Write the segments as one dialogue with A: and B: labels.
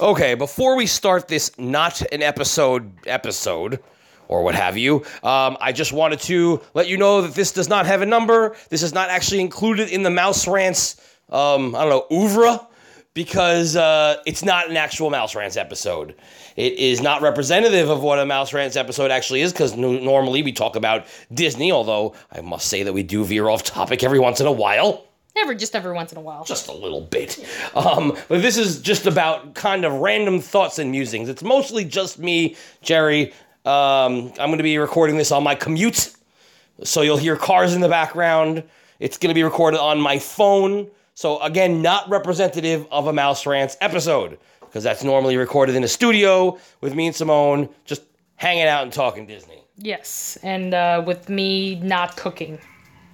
A: Okay, before we start this not an episode episode or what have you, um, I just wanted to let you know that this does not have a number. This is not actually included in the Mouse Rants, um, I don't know, oeuvre, because uh, it's not an actual Mouse Rants episode. It is not representative of what a Mouse Rants episode actually is, because normally we talk about Disney, although I must say that we do veer off topic every once in a while
B: Every just every once in a while.
A: just a little bit. Um, but this is just about kind of random thoughts and musings. It's mostly just me, Jerry. Um, I'm going to be recording this on my commute, so you'll hear cars in the background. It's going to be recorded on my phone. So, again, not representative of a Mouse Rants episode, because that's normally recorded in a studio with me and Simone just hanging out and talking Disney.
B: Yes, and uh, with me not cooking.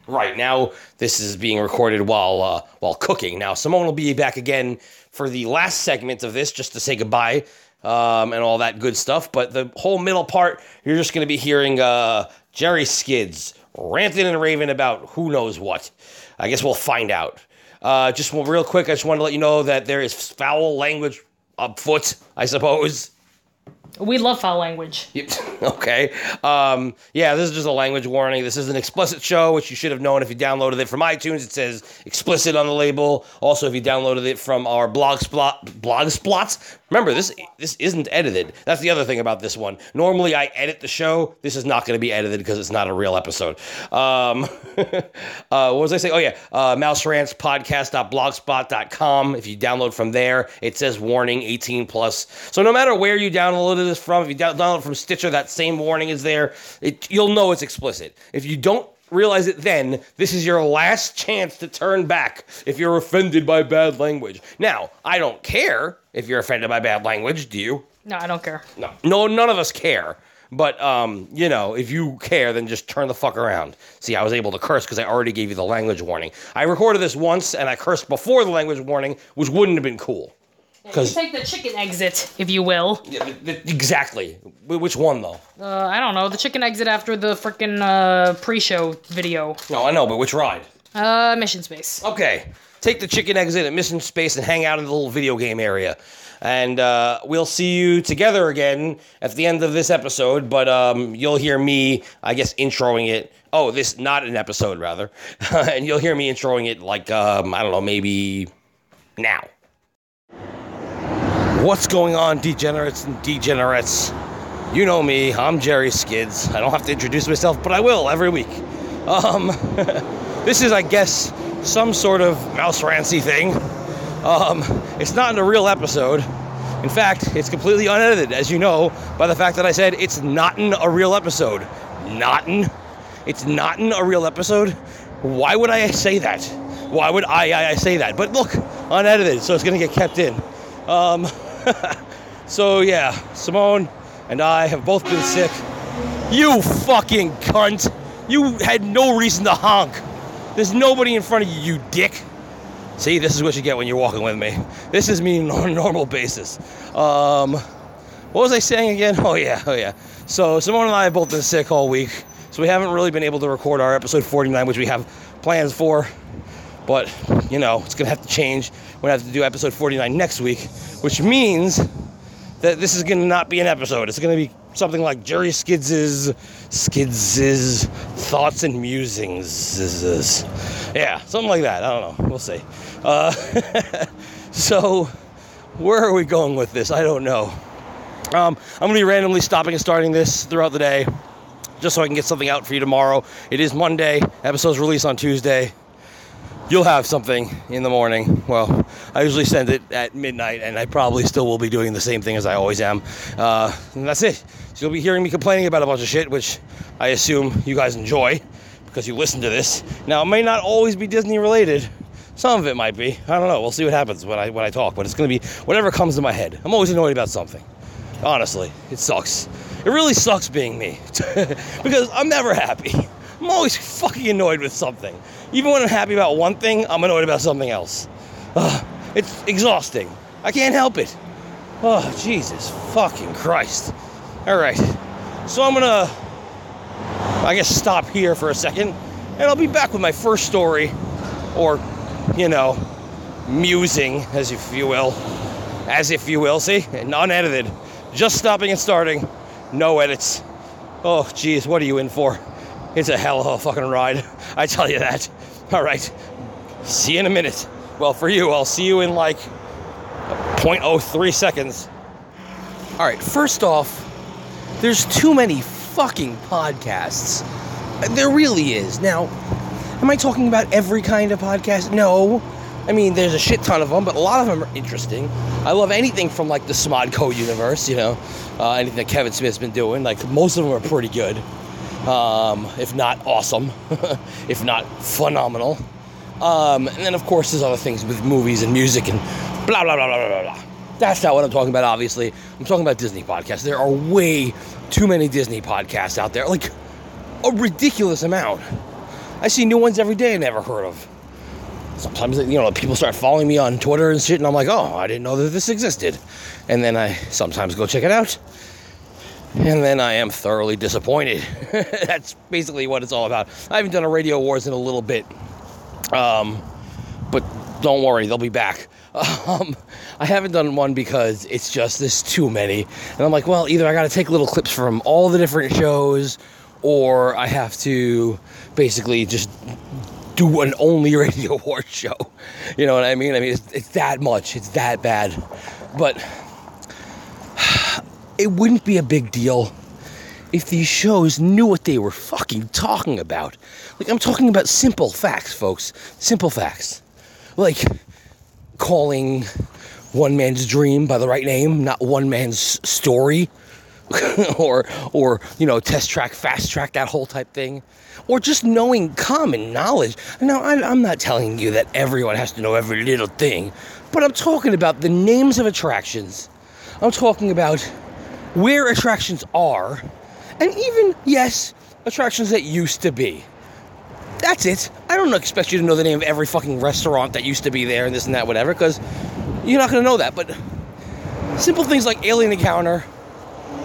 A: Right now, this is being recorded while uh, while cooking. Now, Simone will be back again for the last segment of this, just to say goodbye um, and all that good stuff. But the whole middle part, you're just going to be hearing uh, Jerry Skids ranting and raving about who knows what. I guess we'll find out. Uh, just real quick, I just want to let you know that there is foul language up foot, I suppose.
B: We love foul language.
A: Okay. Um, yeah, this is just a language warning. This is an explicit show, which you should have known if you downloaded it from iTunes. It says explicit on the label. Also, if you downloaded it from our blog spot, blog spots. Remember, this this isn't edited. That's the other thing about this one. Normally, I edit the show. This is not going to be edited because it's not a real episode. Um, uh, what was I saying? Oh yeah, uh, Mouse Rants podcast.blogspot.com. If you download from there, it says warning 18 plus. So no matter where you downloaded this from, if you download it from Stitcher, that same warning is there. It, you'll know it's explicit. If you don't realize it then, this is your last chance to turn back if you're offended by bad language. Now, I don't care if you're offended by bad language, do you?
B: No, I don't care.
A: No, no, none of us care. But um, you know, if you care, then just turn the fuck around. See, I was able to curse because I already gave you the language warning. I recorded this once and I cursed before the language warning, which wouldn't have been cool.
B: You
A: 'Cause-
B: take the chicken exit, if you will.
A: Yeah, exactly. Wh- Which one though?
B: Uh, I don't know, the chicken exit after the freaking uh, pre-show video.
A: No, I know, but which ride?
B: Uh, mission space.
A: Okay, take the chicken exit at Mission Space and hang out in the little video game area. And uh, we'll see you together again at the end of this episode, but um, you'll hear me, I guess, introing it. Oh, this, not an episode, rather. and you'll hear me introing it like, um, I don't know, maybe now. What's going on, degenerates and degenerates? You know me, I'm Jerry Skids. I don't have to introduce myself, but I will every week. Um, this is, I guess, some sort of mouse rancy thing. Um, it's not in a real episode. In fact, it's completely unedited, as you know, by the fact that I said it's not in a real episode. Not in. It's not in a real episode. Why would I say that? Why would I, I, I say that? But look, unedited, so it's gonna get kept in. Um, so yeah, Simone and I have both been sick. You fucking cunt! You had no reason to honk. There's nobody in front of you, you dick. See, this is what you get when you're walking with me. This is me on a normal basis. Um, what was I saying again? Oh yeah, oh yeah. So Simone and I have both been sick all week, so we haven't really been able to record our episode 49, which we have plans for. But you know, it's gonna have to change. We're gonna have to do episode 49 next week, which means that this is gonna not be an episode. It's gonna be something like Jerry Skids's Skids's thoughts and musings. Yeah, something like that. I don't know. We'll see. Uh, so, where are we going with this? I don't know. Um, I'm gonna be randomly stopping and starting this throughout the day, just so I can get something out for you tomorrow. It is Monday. Episodes release on Tuesday you'll have something in the morning. Well, I usually send it at midnight, and I probably still will be doing the same thing as I always am. Uh, and that's it. So you'll be hearing me complaining about a bunch of shit, which I assume you guys enjoy because you listen to this. Now, it may not always be Disney related. Some of it might be. I don't know. We'll see what happens when I when I talk. But it's gonna be whatever comes to my head. I'm always annoyed about something. Honestly, it sucks. It really sucks being me because I'm never happy. I'm always fucking annoyed with something. Even when I'm happy about one thing, I'm annoyed about something else. Ugh, it's exhausting. I can't help it. Oh, Jesus fucking Christ. All right. So I'm gonna, I guess, stop here for a second, and I'll be back with my first story, or, you know, musing, as if you will, as if you will. See, unedited, just stopping and starting, no edits. Oh, geez, what are you in for? It's a hell of a fucking ride. I tell you that. All right. See you in a minute. Well, for you, I'll see you in like 0.03 seconds. All right, first off, there's too many fucking podcasts. There really is. Now, am I talking about every kind of podcast? No. I mean, there's a shit ton of them, but a lot of them are interesting. I love anything from like the Smodco universe, you know, uh, anything that Kevin Smith's been doing. Like, most of them are pretty good, um, if not awesome, if not phenomenal. Um, and then, of course, there's other things with movies and music and blah, blah, blah, blah, blah, blah. That's not what I'm talking about, obviously. I'm talking about Disney podcasts. There are way too many Disney podcasts out there, like a ridiculous amount. I see new ones every day I never heard of. Sometimes, you know, people start following me on Twitter and shit, and I'm like, oh, I didn't know that this existed. And then I sometimes go check it out. And then I am thoroughly disappointed. That's basically what it's all about. I haven't done a Radio Wars in a little bit. Um, but don't worry, they'll be back. Um, I haven't done one because it's just there's too many, and I'm like, well, either I got to take little clips from all the different shows, or I have to basically just do an only radio award show. You know what I mean? I mean, it's, it's that much. It's that bad, but it wouldn't be a big deal if these shows knew what they were fucking talking about. Like, I'm talking about simple facts, folks. Simple facts. Like calling one man's dream by the right name, not one man's story. or, or you know, test track, fast track, that whole type thing, or just knowing common knowledge. Now, I, I'm not telling you that everyone has to know every little thing, but I'm talking about the names of attractions. I'm talking about where attractions are, and even, yes, attractions that used to be. That's it. I don't expect you to know the name of every fucking restaurant that used to be there and this and that, whatever, because you're not going to know that. But simple things like Alien Encounter,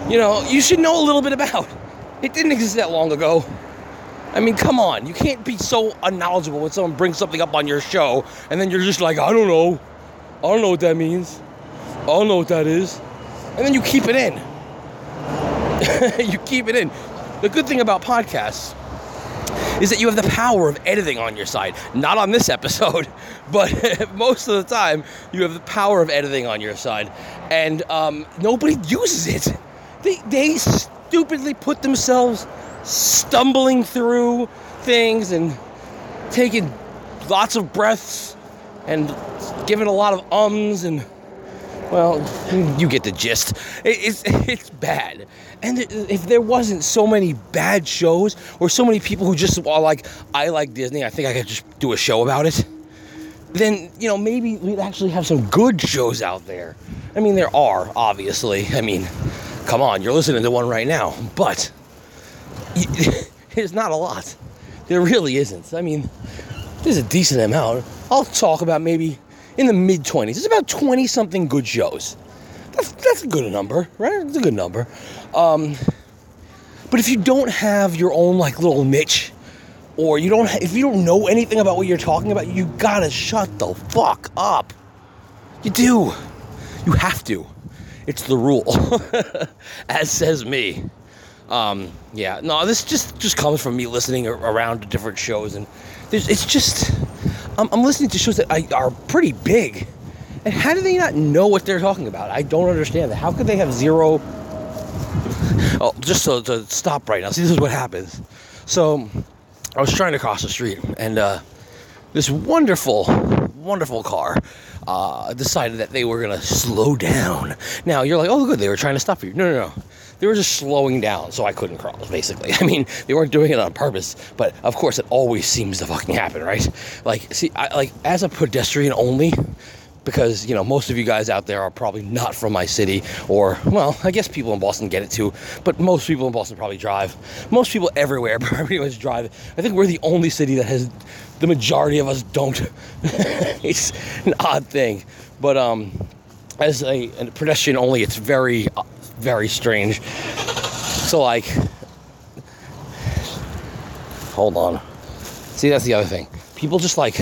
A: you know, you should know a little bit about. It didn't exist that long ago. I mean, come on. You can't be so unknowledgeable when someone brings something up on your show and then you're just like, I don't know. I don't know what that means. I don't know what that is. And then you keep it in. you keep it in. The good thing about podcasts is that you have the power of editing on your side. Not on this episode, but most of the time, you have the power of editing on your side. And um, nobody uses it. They, they stupidly put themselves stumbling through things and taking lots of breaths and giving a lot of ums and well, you get the gist. It's it's bad, and if there wasn't so many bad shows or so many people who just are like, I like Disney, I think I could just do a show about it. Then you know maybe we'd actually have some good shows out there. I mean, there are obviously. I mean, come on, you're listening to one right now, but it's not a lot. There really isn't. I mean, there's a decent amount. I'll talk about maybe in the mid 20s. It's about 20 something good shows. That's, that's a good number, right? It's a good number. Um, but if you don't have your own like little niche, or you don't, if you don't know anything about what you're talking about, you gotta shut the fuck up. You do. You have to. It's the rule, as says me. Um, yeah, no, this just just comes from me listening around to different shows, and it's just I'm, I'm listening to shows that I, are pretty big. And how do they not know what they're talking about? I don't understand that. How could they have zero? Oh, just so to stop right now. See, this is what happens. So, I was trying to cross the street, and uh, this wonderful, wonderful car uh, decided that they were gonna slow down. Now you're like, oh, good, they were trying to stop you. No, no, no they were just slowing down so I couldn't cross, basically. I mean, they weren't doing it on purpose, but of course it always seems to fucking happen, right? Like, see, I, like as a pedestrian only, because you know most of you guys out there are probably not from my city or well i guess people in boston get it too but most people in boston probably drive most people everywhere pretty much drive i think we're the only city that has the majority of us don't it's an odd thing but um as a, a pedestrian only it's very very strange. So, like, hold on. See, that's the other thing. People just like,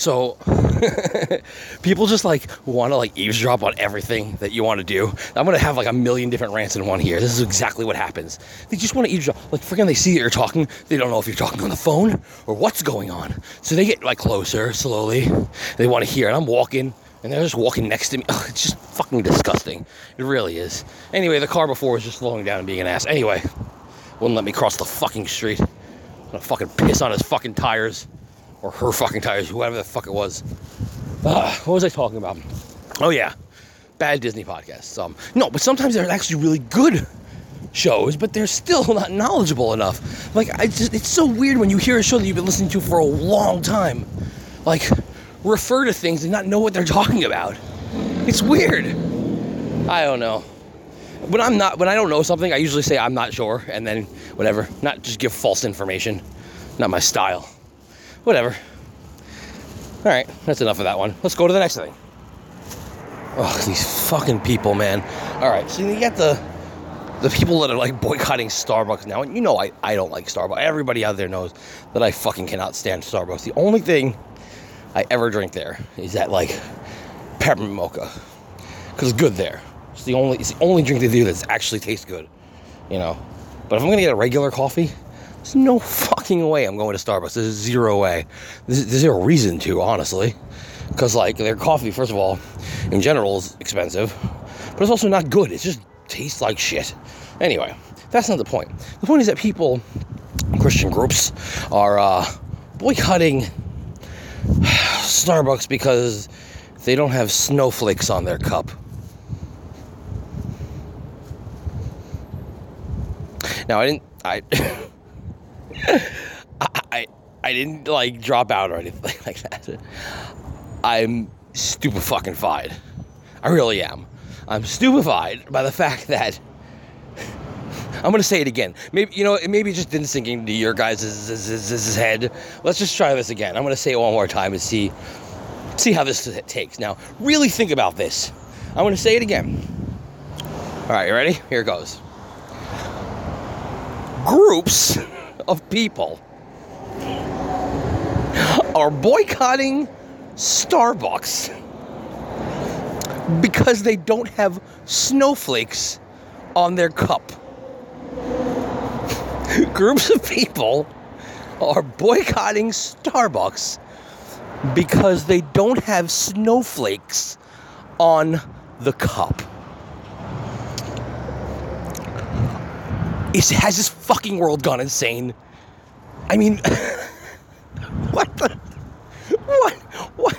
A: so People just like want to like eavesdrop on everything that you want to do. I'm gonna have like a million different rants in one here. This is exactly what happens. They just want to eavesdrop. Like freaking, they see that you're talking. They don't know if you're talking on the phone or what's going on. So they get like closer slowly. They want to hear. And I'm walking, and they're just walking next to me. Ugh, it's just fucking disgusting. It really is. Anyway, the car before was just slowing down and being an ass. Anyway, wouldn't let me cross the fucking street. I'm gonna fucking piss on his fucking tires. Or her fucking tires, whoever the fuck it was. Uh, what was I talking about? Oh yeah, bad Disney podcasts. Um, no, but sometimes they're actually really good shows, but they're still not knowledgeable enough. Like I just, it's so weird when you hear a show that you've been listening to for a long time, like refer to things and not know what they're talking about. It's weird. I don't know. When I'm not, when I don't know something, I usually say I'm not sure, and then whatever. Not just give false information. Not my style. Whatever. All right, that's enough of that one. Let's go to the next thing. Oh, these fucking people, man. All right, so you get the the people that are like boycotting Starbucks now, and you know I, I don't like Starbucks. Everybody out there knows that I fucking cannot stand Starbucks. The only thing I ever drink there is that like peppermint mocha, because it's good there. It's the only it's the only drink they do that actually tastes good, you know. But if I'm gonna get a regular coffee, there's no fucking way I'm going to Starbucks. There's zero way. There's, zero reason to, honestly. Because, like, their coffee, first of all, in general, is expensive. But it's also not good. It just tastes like shit. Anyway, that's not the point. The point is that people, Christian groups, are uh, boycotting Starbucks because they don't have snowflakes on their cup. Now, I didn't. I. I I didn't like drop out or anything like that. I'm stupefied. I really am. I'm stupefied by the fact that I'm gonna say it again. Maybe you know, maybe it just didn't sink into your guys' head. Let's just try this again. I'm gonna say it one more time and see see how this takes. Now, really think about this. I'm gonna say it again. All right, you ready? Here it goes. Groups of people are boycotting Starbucks because they don't have snowflakes on their cup. Groups of people are boycotting Starbucks because they don't have snowflakes on the cup. Is, has this fucking world gone insane? I mean, what the? What? What?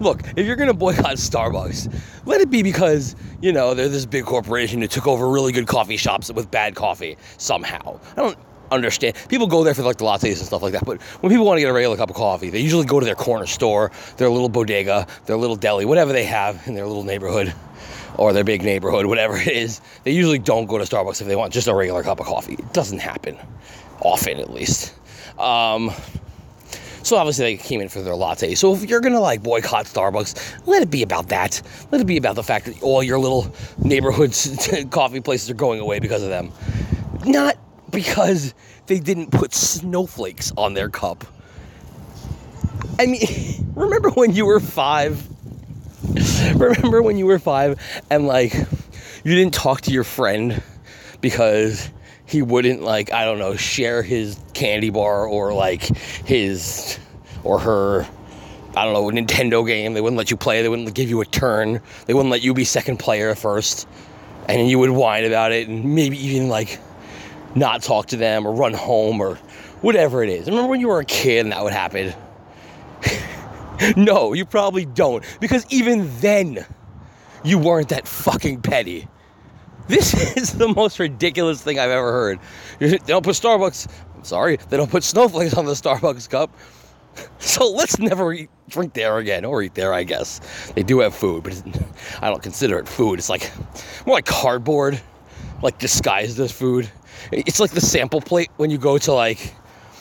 A: Look, if you're gonna boycott Starbucks, let it be because you know they're this big corporation who took over really good coffee shops with bad coffee somehow. I don't understand. People go there for like the lattes and stuff like that, but when people want to get a regular cup of coffee, they usually go to their corner store, their little bodega, their little deli, whatever they have in their little neighborhood or their big neighborhood, whatever it is. They usually don't go to Starbucks if they want just a regular cup of coffee. It doesn't happen often, at least. Um, so obviously they came in for their latte. So if you're gonna like boycott Starbucks, let it be about that. Let it be about the fact that all your little neighborhood coffee places are going away because of them, not because they didn't put snowflakes on their cup. I mean, remember when you were five? remember when you were five and like you didn't talk to your friend because he wouldn't like I don't know share his candy bar or like his or her I don't know Nintendo game. They wouldn't let you play. They wouldn't give you a turn. They wouldn't let you be second player first, and you would whine about it and maybe even like not talk to them or run home or whatever it is. Remember when you were a kid and that would happen? no, you probably don't because even then you weren't that fucking petty. This is the most ridiculous thing I've ever heard. They don't put Starbucks, I'm sorry, they don't put snowflakes on the Starbucks cup. So let's never eat, drink there again, or eat there, I guess. They do have food, but I don't consider it food. It's like more like cardboard, like disguised as food. It's like the sample plate when you go to like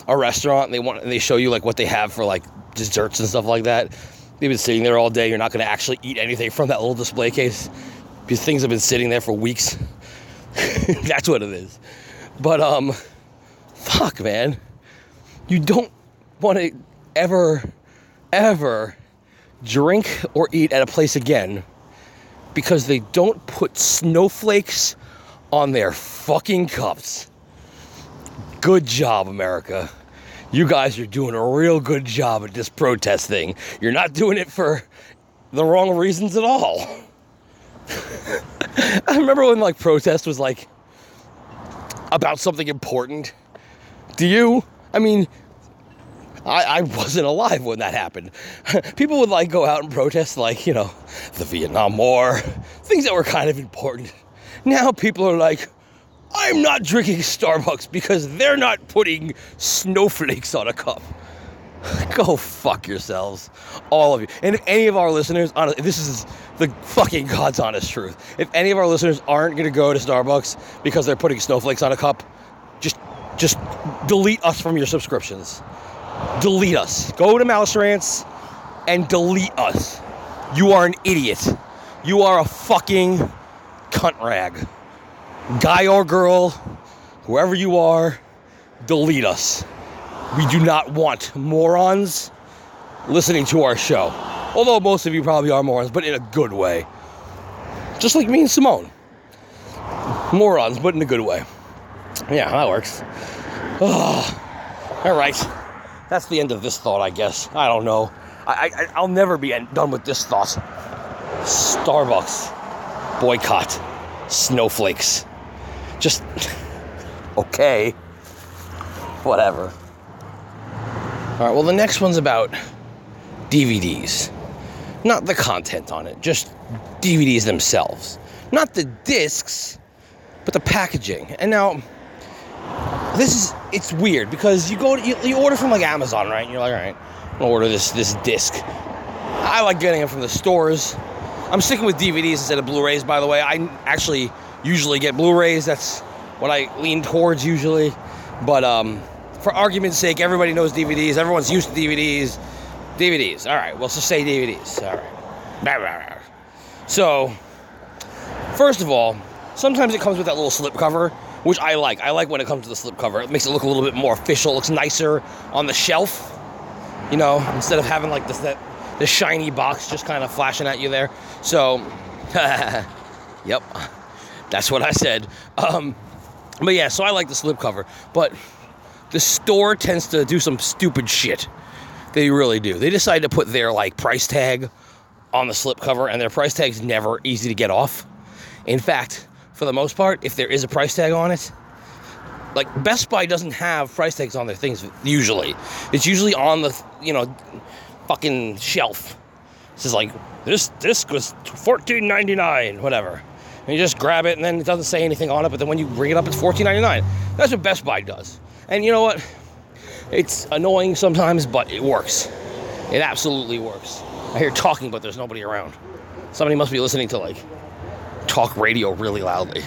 A: a restaurant and they want and they show you like what they have for like desserts and stuff like that. They've been sitting there all day. You're not going to actually eat anything from that little display case because things have been sitting there for weeks. That's what it is. But um, fuck, man, you don't want to ever, ever drink or eat at a place again because they don't put snowflakes on their fucking cups. Good job, America. You guys are doing a real good job at this protest thing. You're not doing it for the wrong reasons at all. I remember when like protest was like about something important. Do you? I mean, I, I wasn't alive when that happened. People would like go out and protest, like, you know, the Vietnam War, things that were kind of important. Now people are like, I'm not drinking Starbucks because they're not putting snowflakes on a cup. Go fuck yourselves, all of you. And if any of our listeners, honestly, this is the fucking God's honest truth. If any of our listeners aren't gonna go to Starbucks because they're putting snowflakes on a cup, just just delete us from your subscriptions. Delete us. Go to Mouse Rants and delete us. You are an idiot. You are a fucking cunt rag. Guy or girl, whoever you are, delete us. We do not want morons listening to our show. Although most of you probably are morons, but in a good way. Just like me and Simone. Morons, but in a good way. Yeah, that works. all right. That's the end of this thought, I guess. I don't know. I, I, I'll never be done with this thought. Starbucks. Boycott. Snowflakes. Just. okay. Whatever. All right, well, the next one's about DVDs. Not the content on it, just DVDs themselves. Not the discs, but the packaging. And now, this is it's weird because you go to, you, you order from like Amazon, right? And you're like, all right, I'm gonna order this this disc. I like getting them from the stores. I'm sticking with DVDs instead of Blu-rays, by the way. I actually usually get Blu-rays. That's what I lean towards usually. But um, for argument's sake, everybody knows DVDs. Everyone's used to DVDs. DVDs. All right. Well, just say DVDs. All right. So, first of all, sometimes it comes with that little slip cover, which I like. I like when it comes to the slip cover. It makes it look a little bit more official. Looks nicer on the shelf. You know, instead of having like this that the shiny box just kind of flashing at you there. So, yep, that's what I said. Um, but yeah, so I like the slipcover. but the store tends to do some stupid shit. They really do. They decide to put their like price tag on the slipcover, and their price tag's never easy to get off. In fact, for the most part, if there is a price tag on it, like Best Buy doesn't have price tags on their things usually. It's usually on the you know fucking shelf. This is like this disc was fourteen ninety nine, whatever. And you just grab it, and then it doesn't say anything on it. But then when you bring it up, it's fourteen ninety nine. That's what Best Buy does. And you know what? It's annoying sometimes, but it works. It absolutely works. I hear talking, but there's nobody around. Somebody must be listening to like talk radio really loudly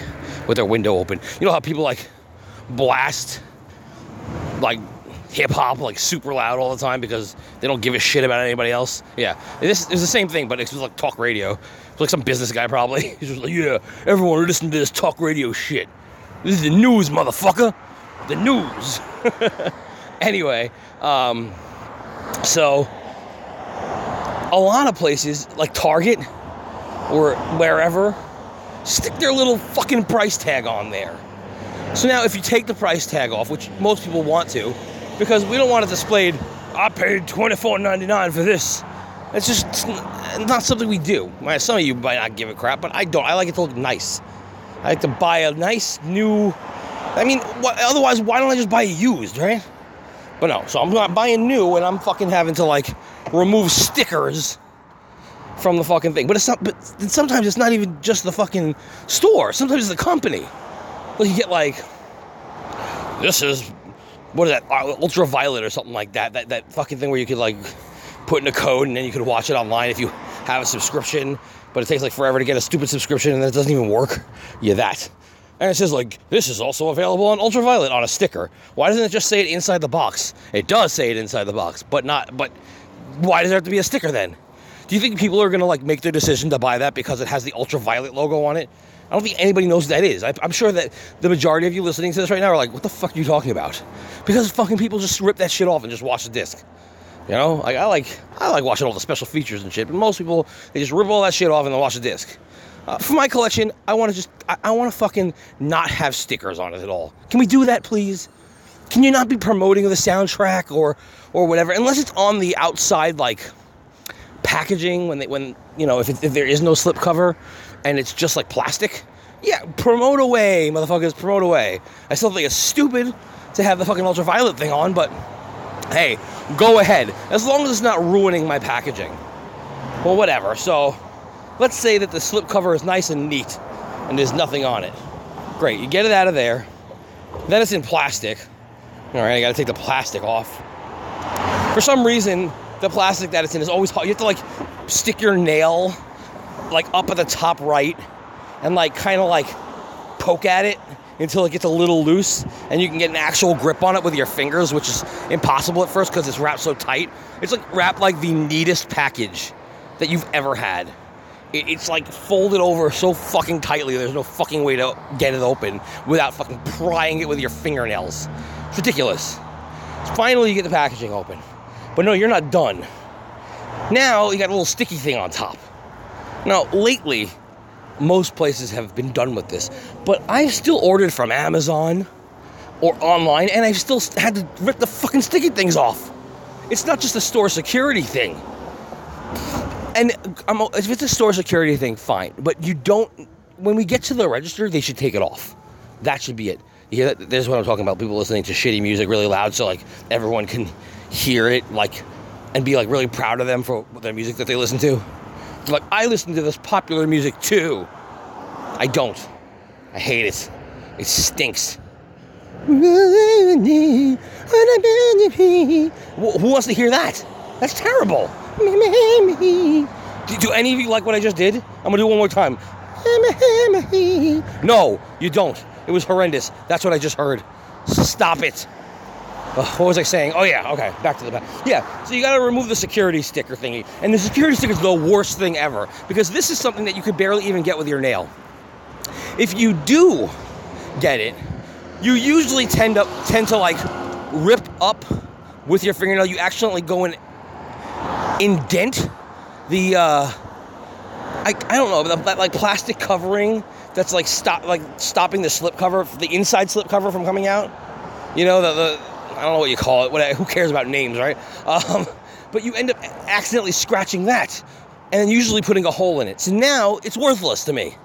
A: with their window open. You know how people like blast like hip hop like super loud all the time because they don't give a shit about anybody else. Yeah, this is the same thing, but it's like talk radio. Like some business guy probably. He's just like, yeah, everyone listen to this talk radio shit. This is the news, motherfucker. The news. anyway, um, so a lot of places like Target or wherever stick their little fucking price tag on there. So now, if you take the price tag off, which most people want to, because we don't want it displayed, I paid $24.99 for this. It's just it's not something we do. Some of you might not give a crap, but I don't. I like it to look nice. I like to buy a nice new. I mean, what, otherwise, why don't I just buy used, right? But no, so I'm not buying new, and I'm fucking having to like remove stickers from the fucking thing. But it's not. But sometimes it's not even just the fucking store. Sometimes it's the company. Like you get like, this is what is that? Uh, ultraviolet or something like that. That that fucking thing where you could like put in a code and then you could watch it online if you have a subscription. But it takes like forever to get a stupid subscription and then it doesn't even work. Yeah, that. And it says like this is also available on ultraviolet on a sticker. Why doesn't it just say it inside the box? It does say it inside the box, but not. But why does there have to be a sticker then? Do you think people are gonna like make their decision to buy that because it has the ultraviolet logo on it? I don't think anybody knows what that is. I, am sure that the majority of you listening to this right now are like, "What the fuck are you talking about?" Because fucking people just rip that shit off and just watch the disc. You know, like I like I like watching all the special features and shit. But most people they just rip all that shit off and they watch the disc. Uh, for my collection, I want to just I, I want to fucking not have stickers on it at all. Can we do that, please? Can you not be promoting the soundtrack or or whatever unless it's on the outside like packaging when they when you know if, it, if there is no slip cover and it's just like plastic? Yeah, promote away, motherfuckers, promote away. I still think it's stupid to have the fucking ultraviolet thing on, but hey, go ahead. As long as it's not ruining my packaging. Well, whatever. So, let's say that the slip cover is nice and neat and there's nothing on it. Great, you get it out of there. Then it's in plastic. All right, I gotta take the plastic off. For some reason, the plastic that it's in is always hot. You have to like stick your nail like up at the top right and like kind of like poke at it until it gets a little loose and you can get an actual grip on it with your fingers, which is impossible at first because it's wrapped so tight. It's like wrapped like the neatest package that you've ever had. It's like folded over so fucking tightly, there's no fucking way to get it open without fucking prying it with your fingernails. It's ridiculous. Finally, you get the packaging open. But no, you're not done. Now, you got a little sticky thing on top. Now, lately, most places have been done with this, but I've still ordered from Amazon or online and I've still had to rip the fucking sticky things off. It's not just a store security thing. And I'm, if it's a store security thing, fine. But you don't, when we get to the register, they should take it off. That should be it. Hear that? There's what I'm talking about. People listening to shitty music really loud so like everyone can hear it, like, and be like really proud of them for the music that they listen to. Like, I listen to this popular music too. I don't. I hate it. It stinks. Who wants to hear that? That's terrible. Do, do any of you like what I just did? I'm gonna do it one more time. No, you don't. It was horrendous. That's what I just heard. Stop it. What was I saying? Oh yeah, okay, back to the back. Yeah, so you gotta remove the security sticker thingy. And the security sticker is the worst thing ever because this is something that you could barely even get with your nail. If you do get it, you usually tend to tend to like rip up with your fingernail. You accidentally go and indent the uh, I, I don't know that like plastic covering that's like stop like stopping the slip cover, the inside slip cover from coming out. You know the, the I don't know what you call it. What, who cares about names, right? Um, but you end up accidentally scratching that, and usually putting a hole in it. So now it's worthless to me.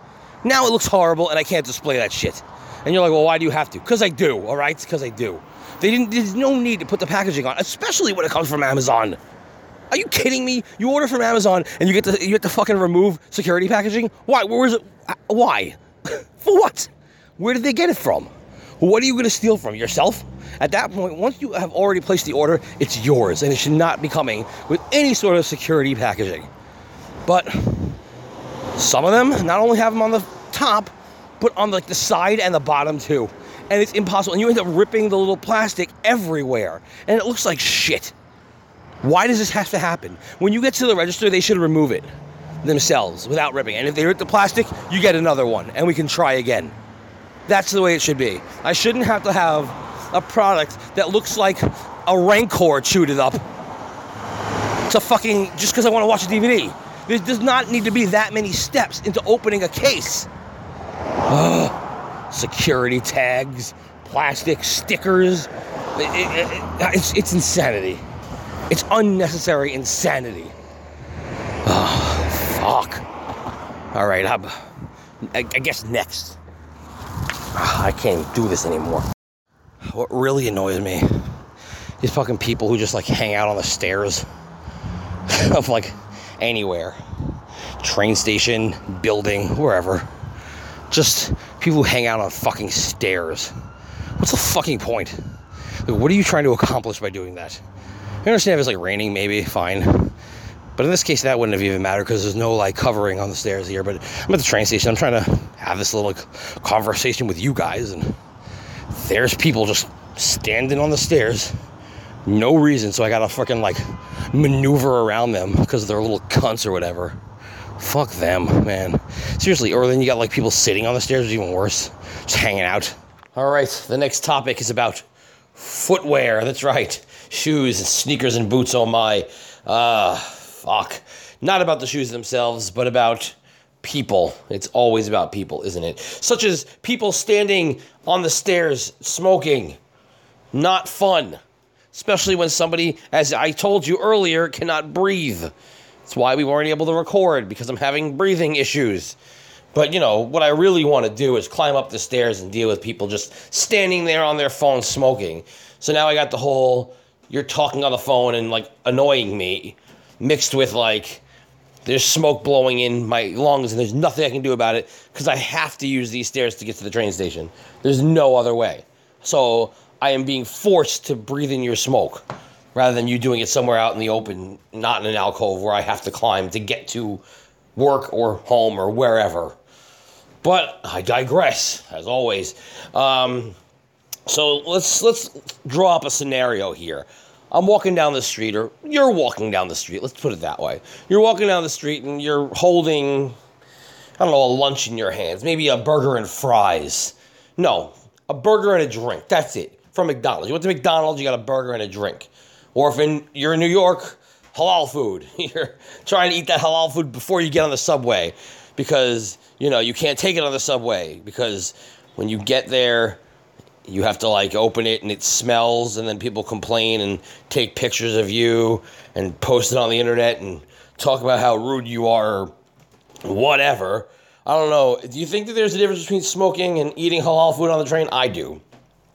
A: Now it looks horrible, and I can't display that shit. And you're like, well, why do you have to? Because I do. All right, because I do. They didn't. There's no need to put the packaging on, especially when it comes from Amazon. Are you kidding me? You order from Amazon and you get to you get to fucking remove security packaging? Why? Where was it? Why? For what? Where did they get it from? What are you going to steal from yourself? At that point, once you have already placed the order, it's yours, and it should not be coming with any sort of security packaging. But some of them not only have them on the top, but on like the side and the bottom too, and it's impossible. And you end up ripping the little plastic everywhere, and it looks like shit. Why does this have to happen? When you get to the register, they should remove it themselves without ripping. And if they rip the plastic, you get another one, and we can try again. That's the way it should be. I shouldn't have to have a product that looks like a Rancor chewed it up to fucking just because I want to watch a DVD. There does not need to be that many steps into opening a case. Ugh. Security tags, plastic stickers. It, it, it, it's, it's insanity. It's unnecessary insanity. Fuck. All right, I, I guess next. Ah, I can't do this anymore. What really annoys me is fucking people who just like hang out on the stairs of like anywhere train station, building, wherever. Just people who hang out on fucking stairs. What's the fucking point? Like, what are you trying to accomplish by doing that? I understand if it's like raining, maybe, fine. But in this case, that wouldn't have even mattered because there's no like covering on the stairs here. But I'm at the train station. I'm trying to have this little conversation with you guys, and there's people just standing on the stairs, no reason. So I gotta fucking like maneuver around them because they're little cunts or whatever. Fuck them, man. Seriously, or then you got like people sitting on the stairs, which is even worse, just hanging out. All right, the next topic is about footwear. That's right shoes and sneakers and boots. Oh my, uh, fuck. Not about the shoes themselves, but about people. It's always about people, isn't it? Such as people standing on the stairs smoking. Not fun. Especially when somebody, as I told you earlier, cannot breathe. That's why we weren't able to record because I'm having breathing issues. But you know, what I really want to do is climb up the stairs and deal with people just standing there on their phone smoking. So now I got the whole you're talking on the phone and like annoying me mixed with like there's smoke blowing in my lungs and there's nothing I can do about it because I have to use these stairs to get to the train station. There's no other way. So I am being forced to breathe in your smoke rather than you doing it somewhere out in the open, not in an alcove where I have to climb to get to work or home or wherever. But I digress, as always. Um, so let's let's draw up a scenario here. I'm walking down the street, or you're walking down the street. Let's put it that way. You're walking down the street and you're holding, I don't know, a lunch in your hands, maybe a burger and fries. No, a burger and a drink. That's it. From McDonald's. You went to McDonald's, you got a burger and a drink. Or if in, you're in New York, halal food. You're trying to eat that halal food before you get on the subway because, you know, you can't take it on the subway because when you get there, you have to like open it and it smells and then people complain and take pictures of you and post it on the internet and talk about how rude you are or whatever. I don't know. Do you think that there's a difference between smoking and eating halal food on the train? I do.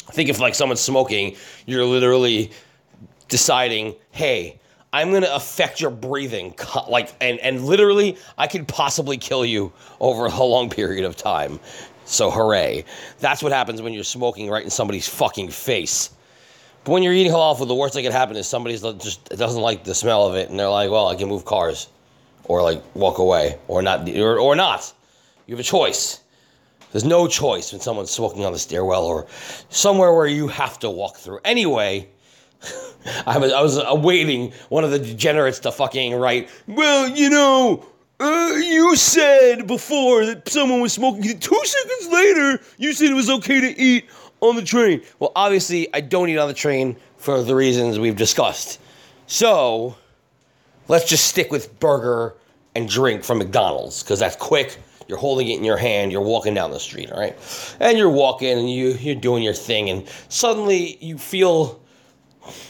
A: I think if like someone's smoking, you're literally deciding, "Hey, I'm going to affect your breathing like and and literally I could possibly kill you over a long period of time." So hooray. That's what happens when you're smoking right in somebody's fucking face. But when you're eating halal food, the worst that can happen is somebody just doesn't like the smell of it, and they're like, "Well, I can move cars, or like walk away, or not, or, or not." You have a choice. There's no choice when someone's smoking on the stairwell or somewhere where you have to walk through. Anyway, I was I was awaiting one of the degenerates to fucking write. Well, you know, uh, you said before that someone was smoking. Two seconds later, you said it was okay to eat on the train. Well, obviously, I don't eat on the train for the reasons we've discussed. So, let's just stick with burger and drink from McDonald's because that's quick. You're holding it in your hand. You're walking down the street, all right? And you're walking and you you're doing your thing, and suddenly you feel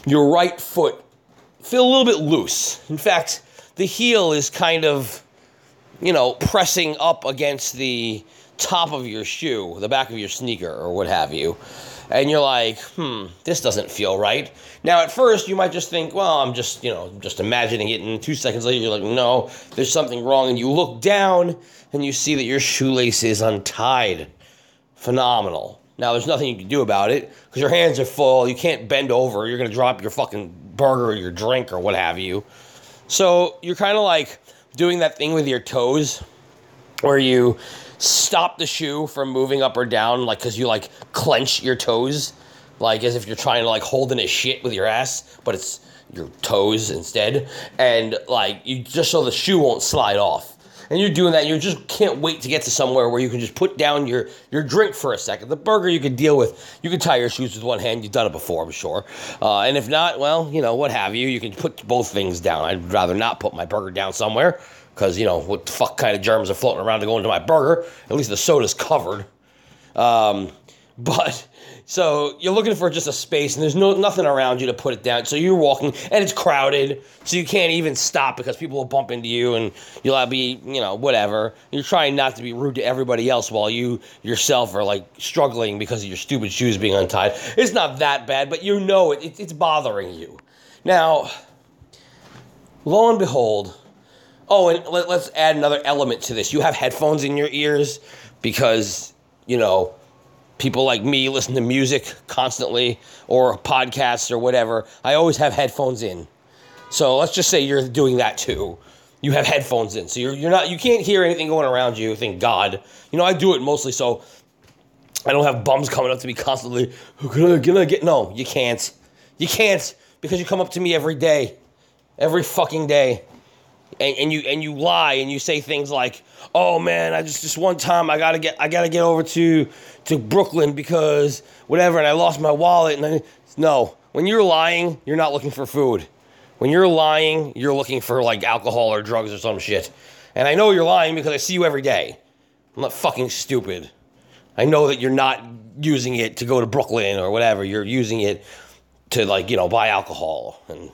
A: your right foot feel a little bit loose. In fact, the heel is kind of you know, pressing up against the top of your shoe, the back of your sneaker, or what have you. And you're like, hmm, this doesn't feel right. Now, at first, you might just think, well, I'm just, you know, just imagining it. And two seconds later, you're like, no, there's something wrong. And you look down and you see that your shoelace is untied. Phenomenal. Now, there's nothing you can do about it because your hands are full. You can't bend over. You're going to drop your fucking burger or your drink or what have you. So you're kind of like, doing that thing with your toes where you stop the shoe from moving up or down, like because you like clench your toes, like as if you're trying to like hold in a shit with your ass, but it's your toes instead, and like you just so the shoe won't slide off. And you're doing that, you just can't wait to get to somewhere where you can just put down your, your drink for a second. The burger you can deal with, you can tie your shoes with one hand. You've done it before, I'm sure. Uh, and if not, well, you know, what have you. You can put both things down. I'd rather not put my burger down somewhere because, you know, what the fuck kind of germs are floating around to go into my burger? At least the soda's covered. Um, but so you're looking for just a space, and there's no nothing around you to put it down. So you're walking, and it's crowded, so you can't even stop because people will bump into you, and you'll be, you know, whatever. You're trying not to be rude to everybody else while you yourself are like struggling because of your stupid shoes being untied. It's not that bad, but you know it, it it's bothering you. Now, lo and behold, oh, and let, let's add another element to this. You have headphones in your ears because you know people like me listen to music constantly or podcasts or whatever, I always have headphones in. So let's just say you're doing that too. You have headphones in, so you're you're not you can't hear anything going around you. Thank God. You know I do it mostly so I don't have bums coming up to me constantly. Can I get? No, you can't. You can't because you come up to me every day, every fucking day and, and you and you lie and you say things like, "Oh man, I just just one time I gotta get I gotta get over to to Brooklyn because whatever, and I lost my wallet." And I, no, when you're lying, you're not looking for food. When you're lying, you're looking for like alcohol or drugs or some shit. And I know you're lying because I see you every day. I'm not fucking stupid. I know that you're not using it to go to Brooklyn or whatever. You're using it to like, you know, buy alcohol. And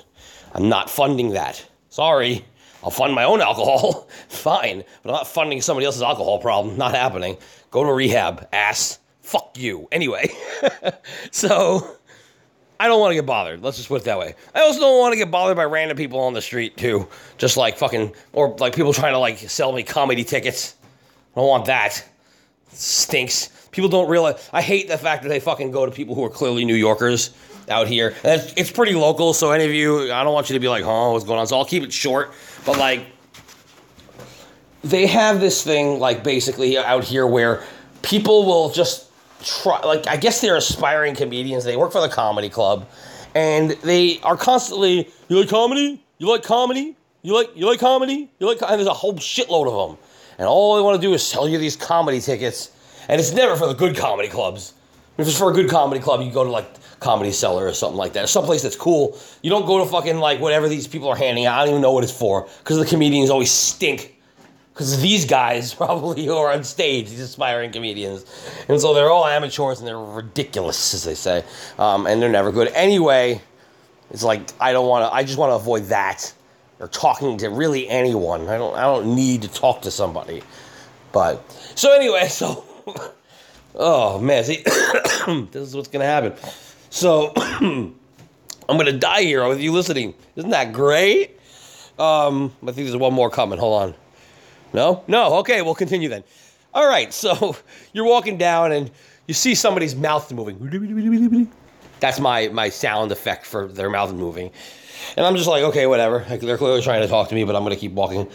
A: I'm not funding that. Sorry. I'll fund my own alcohol. Fine. But I'm not funding somebody else's alcohol problem. Not happening. Go to rehab, ass. Fuck you. Anyway. so I don't want to get bothered. Let's just put it that way. I also don't want to get bothered by random people on the street too. Just like fucking or like people trying to like sell me comedy tickets. I don't want that. It stinks. People don't realize. I hate the fact that they fucking go to people who are clearly New Yorkers out here. And it's, it's pretty local, so any of you, I don't want you to be like, "Huh, what's going on?" So I'll keep it short. But like, they have this thing like basically out here where people will just try like I guess they're aspiring comedians. They work for the comedy club and they are constantly you like comedy? You like comedy? You like you like comedy? You like and there's a whole shitload of them. And all they want to do is sell you these comedy tickets. And it's never for the good comedy clubs. If it's for a good comedy club, you go to like Comedy Cellar or something like that. Someplace that's cool. You don't go to fucking like whatever these people are handing out. I don't even know what it's for because the comedians always stink because these guys probably who are on stage, these aspiring comedians, and so they're all amateurs and they're ridiculous, as they say, um, and they're never good. Anyway, it's like I don't want to. I just want to avoid that or talking to really anyone. I don't. I don't need to talk to somebody. But so anyway, so oh man, see, this is what's gonna happen. So I'm gonna die here with you listening. Isn't that great? Um, I think there's one more coming. Hold on. No? No. Okay, we'll continue then. All right, so you're walking down and you see somebody's mouth moving. That's my, my sound effect for their mouth moving. And I'm just like, okay, whatever. Like, they're clearly trying to talk to me, but I'm to keep walking.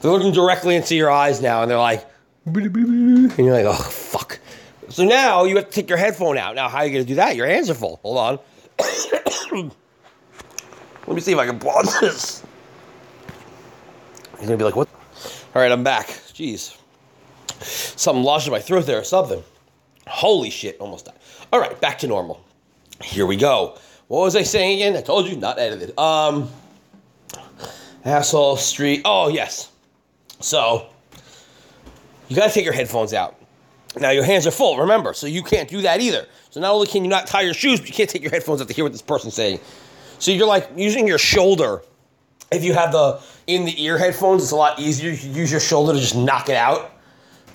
A: They're looking directly into your eyes now, and they're like, and you're like, oh, fuck. So now you have to take your headphone out. Now, how are you going to do that? Your hands are full. Hold on. Let me see if I can pause this. You're going to be like, what? All right, I'm back. Jeez. Something lodged in my throat there or something. Holy shit, almost died. All right, back to normal. Here we go. What was I saying again? I told you, not edited. Um, asshole street. Oh, yes. So, you gotta take your headphones out. Now, your hands are full, remember, so you can't do that either. So, not only can you not tie your shoes, but you can't take your headphones out to hear what this person's saying. So, you're like using your shoulder if you have the in the ear headphones, it's a lot easier. You use your shoulder to just knock it out.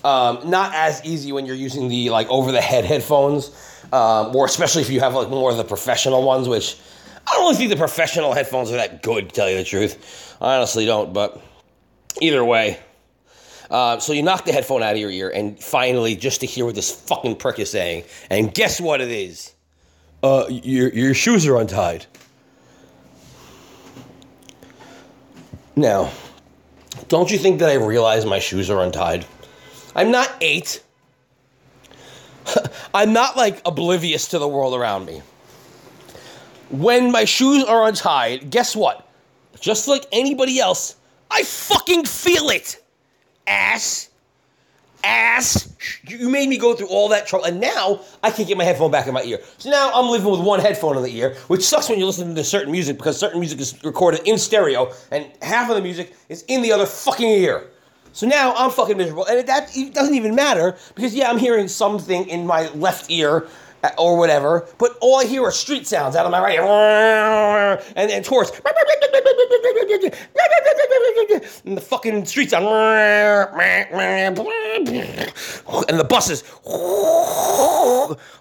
A: Um, not as easy when you're using the like over the head headphones, um, or especially if you have like more of the professional ones, which I don't really think the professional headphones are that good, to tell you the truth. I honestly don't, but either way. Uh, so you knock the headphone out of your ear, and finally, just to hear what this fucking prick is saying, and guess what it is? Uh, your your shoes are untied. Now, don't you think that I realize my shoes are untied? I'm not eight. I'm not like oblivious to the world around me. When my shoes are untied, guess what? Just like anybody else, I fucking feel it. Ass ass. You made me go through all that trouble, and now I can't get my headphone back in my ear. So now I'm living with one headphone in the ear, which sucks when you're listening to certain music because certain music is recorded in stereo, and half of the music is in the other fucking ear. So now I'm fucking miserable, and that doesn't even matter because yeah, I'm hearing something in my left ear uh, or whatever, but all I hear are street sounds out of my right ear. And, and tourists. And the fucking streets. And the buses.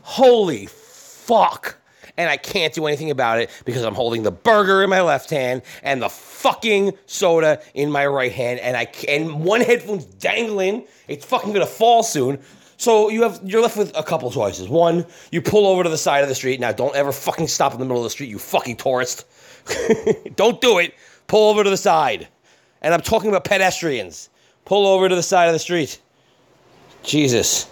A: Holy fuck. And I can't do anything about it because I'm holding the burger in my left hand and the fucking soda in my right hand. And I and one headphone's dangling. It's fucking gonna fall soon. So you have you're left with a couple choices. One, you pull over to the side of the street. Now, don't ever fucking stop in the middle of the street, you fucking tourist. don't do it. Pull over to the side. And I'm talking about pedestrians. Pull over to the side of the street. Jesus.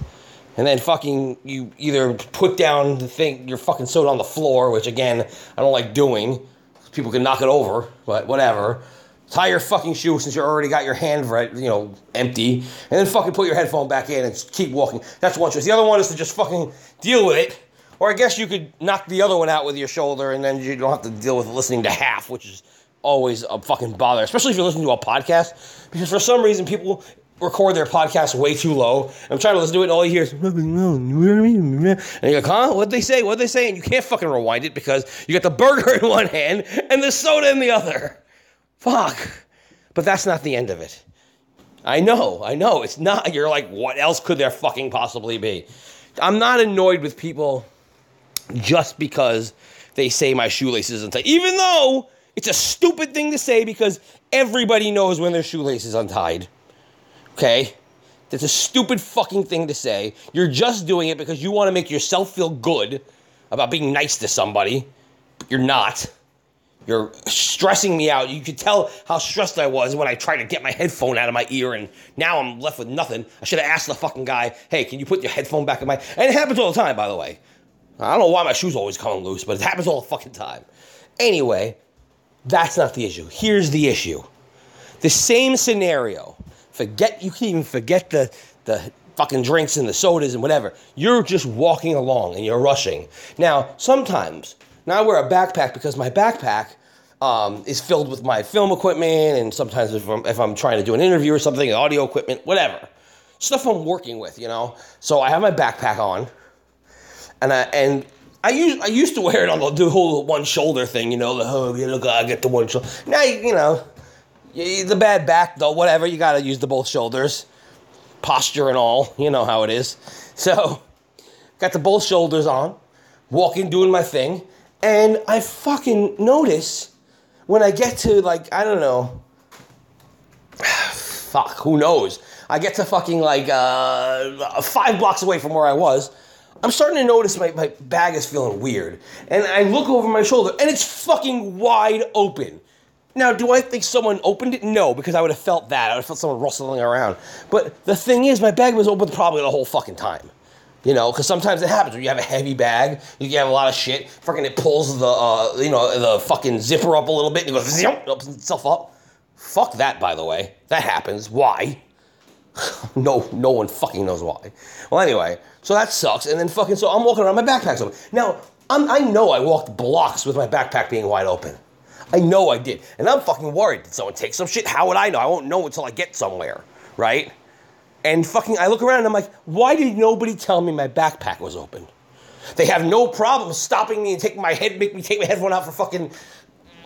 A: And then fucking you either put down the thing your fucking soda on the floor, which again I don't like doing. People can knock it over, but whatever tie your fucking shoe since you already got your hand right, you know, empty, and then fucking put your headphone back in and keep walking. That's one choice. The other one is to just fucking deal with it, Or I guess you could knock the other one out with your shoulder and then you don't have to deal with listening to half, which is always a fucking bother, especially if you're listening to a podcast. Because for some reason, people record their podcast way too low. I'm trying to listen to it, and all you hear is, and you're like, huh? What'd they say? What'd they say? And you can't fucking rewind it because you got the burger in one hand and the soda in the other. Fuck. But that's not the end of it. I know, I know. It's not. You're like, what else could there fucking possibly be? I'm not annoyed with people just because they say my shoelaces untied, even though it's a stupid thing to say because everybody knows when their shoelace is untied. Okay? That's a stupid fucking thing to say. You're just doing it because you want to make yourself feel good about being nice to somebody, but you're not. You're stressing me out. You could tell how stressed I was when I tried to get my headphone out of my ear, and now I'm left with nothing. I should have asked the fucking guy, hey, can you put your headphone back in my. And it happens all the time, by the way. I don't know why my shoes always come loose, but it happens all the fucking time. Anyway, that's not the issue. Here's the issue. The same scenario. Forget you can even forget the the fucking drinks and the sodas and whatever. You're just walking along and you're rushing. Now, sometimes, now I wear a backpack because my backpack um, is filled with my film equipment and sometimes if I'm, if I'm trying to do an interview or something, audio equipment, whatever. Stuff I'm working with, you know. So I have my backpack on and I and I used I used to wear it on the, the whole one shoulder thing, you know, the oh, you look, I get the one shoulder. Now you know, the bad back though, whatever. You got to use the both shoulders, posture and all. You know how it is. So, got the both shoulders on, walking, doing my thing, and I fucking notice when I get to like I don't know, fuck, who knows? I get to fucking like uh, five blocks away from where I was. I'm starting to notice my, my bag is feeling weird. And I look over my shoulder and it's fucking wide open. Now, do I think someone opened it? No, because I would have felt that. I would have felt someone rustling around. But the thing is, my bag was open probably the whole fucking time. You know, because sometimes it happens when you have a heavy bag, you have a lot of shit. Fucking, it pulls the, uh, you know, the fucking zipper up a little bit, and it goes, zip, opens itself up. Fuck that, by the way. That happens. Why? no, no one fucking knows why. Well, anyway, so that sucks. And then fucking, so I'm walking around, my backpack's open. Now, I'm, I know I walked blocks with my backpack being wide open. I know I did. And I'm fucking worried. Did someone take some shit? How would I know? I won't know until I get somewhere, right? And fucking, I look around and I'm like, why did nobody tell me my backpack was open? They have no problem stopping me and taking my head, make me take my headphone out for fucking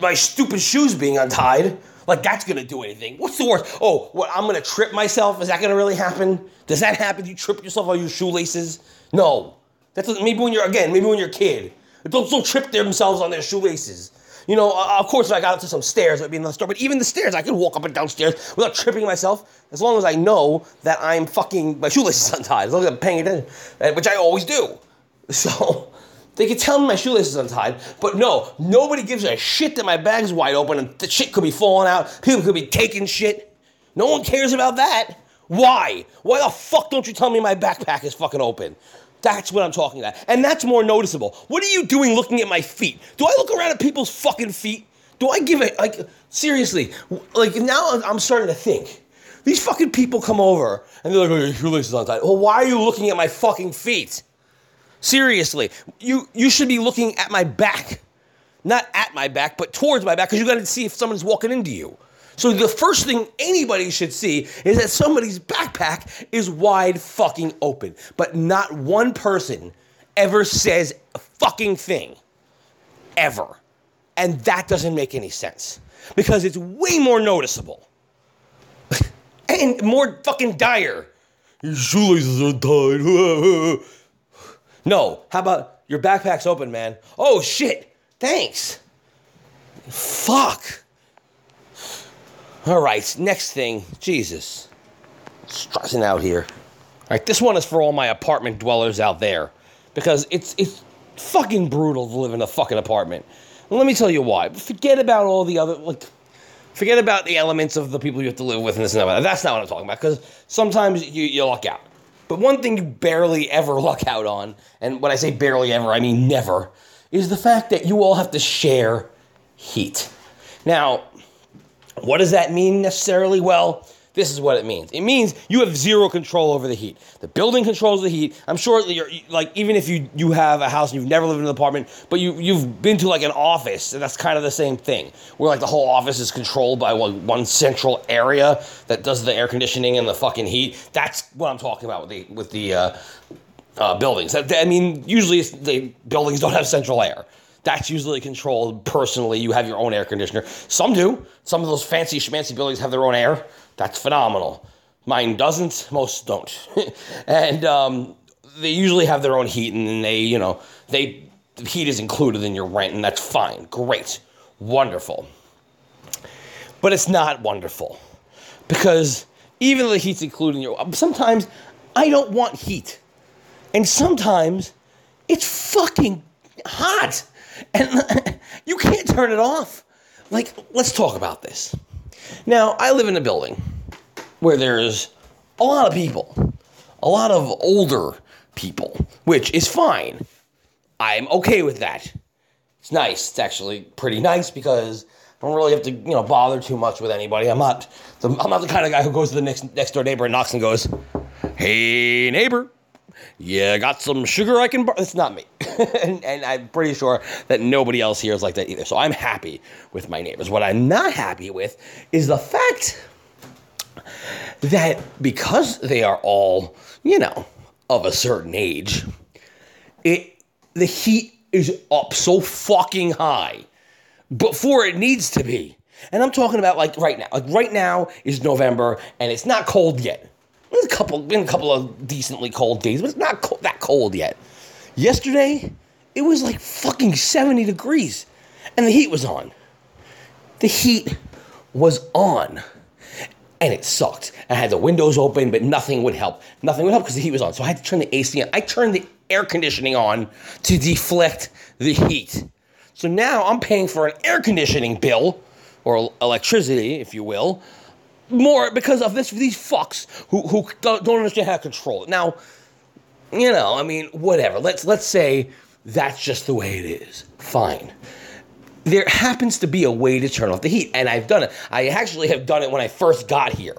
A: my stupid shoes being untied. Like that's gonna do anything. What's the worst? Oh, what? I'm gonna trip myself. Is that gonna really happen? Does that happen? You trip yourself on your shoelaces? No. That's maybe when you're again. Maybe when you're a kid. Don't don't trip themselves on their shoelaces. You know, uh, of course, if I got up to some stairs, would be another story. But even the stairs, I could walk up and down stairs without tripping myself, as long as I know that I'm fucking my shoelaces untied, as long as I'm paying attention, uh, which I always do. So, they could tell me my shoelace is untied, but no, nobody gives a shit that my bag's wide open and the shit could be falling out. People could be taking shit. No one cares about that. Why? Why the fuck don't you tell me my backpack is fucking open? That's what I'm talking about. And that's more noticeable. What are you doing looking at my feet? Do I look around at people's fucking feet? Do I give it, like, seriously, like, now I'm starting to think. These fucking people come over and they're like, oh, your shoelace is untied. Well, why are you looking at my fucking feet? Seriously, you you should be looking at my back, not at my back, but towards my back, because you got to see if someone's walking into you. So the first thing anybody should see is that somebody's backpack is wide fucking open, but not one person ever says a fucking thing, ever, and that doesn't make any sense. Because it's way more noticeable. And more fucking dire. Your shoelaces are tied. No. How about your backpack's open, man? Oh shit. Thanks. Fuck. All right. Next thing. Jesus. Stressing out here. All right. This one is for all my apartment dwellers out there because it's it's fucking brutal to live in a fucking apartment. And let me tell you why. Forget about all the other like. Forget about the elements of the people you have to live with and this and that. That's not what I'm talking about because sometimes you, you luck out. But one thing you barely ever luck out on, and when I say barely ever, I mean never, is the fact that you all have to share heat. Now, what does that mean necessarily? Well, this is what it means. It means you have zero control over the heat. The building controls the heat. I'm sure you're like even if you you have a house and you've never lived in an apartment, but you you've been to like an office, and that's kind of the same thing. Where like the whole office is controlled by one, one central area that does the air conditioning and the fucking heat. That's what I'm talking about with the with the uh, uh, buildings. That, I mean, usually the buildings don't have central air. That's usually controlled personally. You have your own air conditioner. Some do. Some of those fancy schmancy buildings have their own air. That's phenomenal. Mine doesn't. Most don't. and um, they usually have their own heat, and they, you know, they the heat is included in your rent, and that's fine. Great, wonderful. But it's not wonderful because even though the heat's included in your, sometimes I don't want heat, and sometimes it's fucking hot, and you can't turn it off. Like, let's talk about this. Now, I live in a building where there's a lot of people, a lot of older people, which is fine. I'm okay with that. It's nice. It's actually pretty nice because I don't really have to, you know, bother too much with anybody. I'm not the I'm not the kind of guy who goes to the next next door neighbor and knocks and goes, "Hey neighbor, yeah, got some sugar I can." Bar-. It's not me, and, and I'm pretty sure that nobody else here is like that either. So I'm happy with my neighbors. What I'm not happy with is the fact that because they are all, you know, of a certain age, it the heat is up so fucking high before it needs to be. And I'm talking about like right now. Like right now is November and it's not cold yet. There's a couple been a couple of decently cold days, but it's not co- that cold yet. Yesterday, it was like fucking 70 degrees and the heat was on. The heat was on and it sucked. I had the windows open, but nothing would help. Nothing would help because the heat was on. So I had to turn the AC on. I turned the air conditioning on to deflect the heat. So now I'm paying for an air conditioning bill, or electricity, if you will, more because of this these fucks who who don't don't understand how to control it. Now, you know, I mean, whatever. Let's let's say that's just the way it is. Fine there happens to be a way to turn off the heat, and I've done it. I actually have done it when I first got here.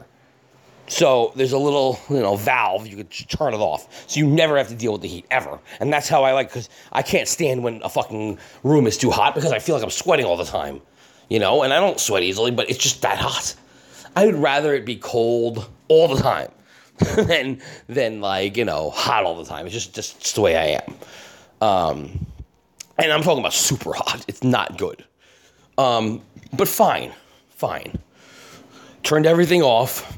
A: So there's a little, you know, valve you could turn it off, so you never have to deal with the heat ever. And that's how I like because I can't stand when a fucking room is too hot because I feel like I'm sweating all the time, you know. And I don't sweat easily, but it's just that hot. I would rather it be cold all the time than than like you know hot all the time. It's just just, just the way I am. Um, and I'm talking about super hot. It's not good. Um, but fine, fine. Turned everything off,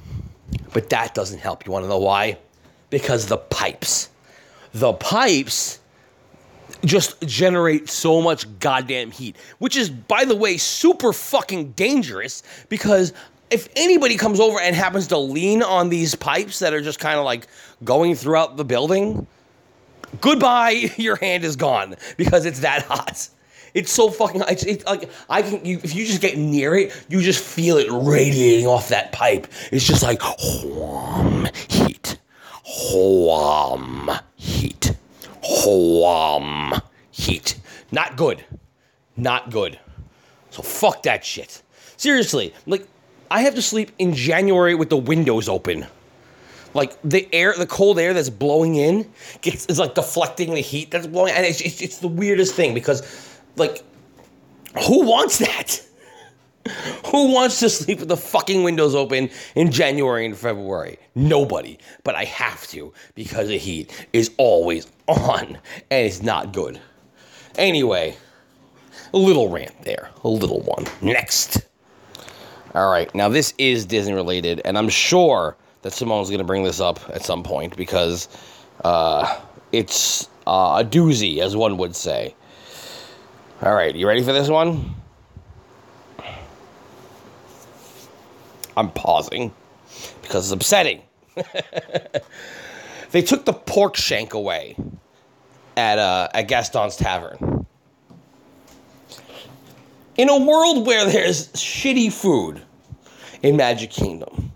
A: but that doesn't help. You want to know why? Because the pipes. The pipes just generate so much goddamn heat, which is, by the way, super fucking dangerous because if anybody comes over and happens to lean on these pipes that are just kind of like going throughout the building, goodbye, your hand is gone because it's that hot. It's so fucking. It's, it's like I can. You, if you just get near it, you just feel it radiating off that pipe. It's just like wham heat, wham heat, wham heat. Not good. Not good. So fuck that shit. Seriously, like I have to sleep in January with the windows open like the air, the cold air that's blowing in gets is like deflecting the heat that's blowing, and it's, it's it's the weirdest thing because, like, who wants that? Who wants to sleep with the fucking windows open in January and February? Nobody. But I have to because the heat is always on and it's not good. Anyway, a little rant there, a little one. Next. All right, now this is Disney related, and I'm sure that Simone's going to bring this up at some point because uh, it's uh, a doozy, as one would say. All right, you ready for this one? I'm pausing because it's upsetting. they took the pork shank away at uh, at Gaston's Tavern. In a world where there's shitty food in Magic Kingdom,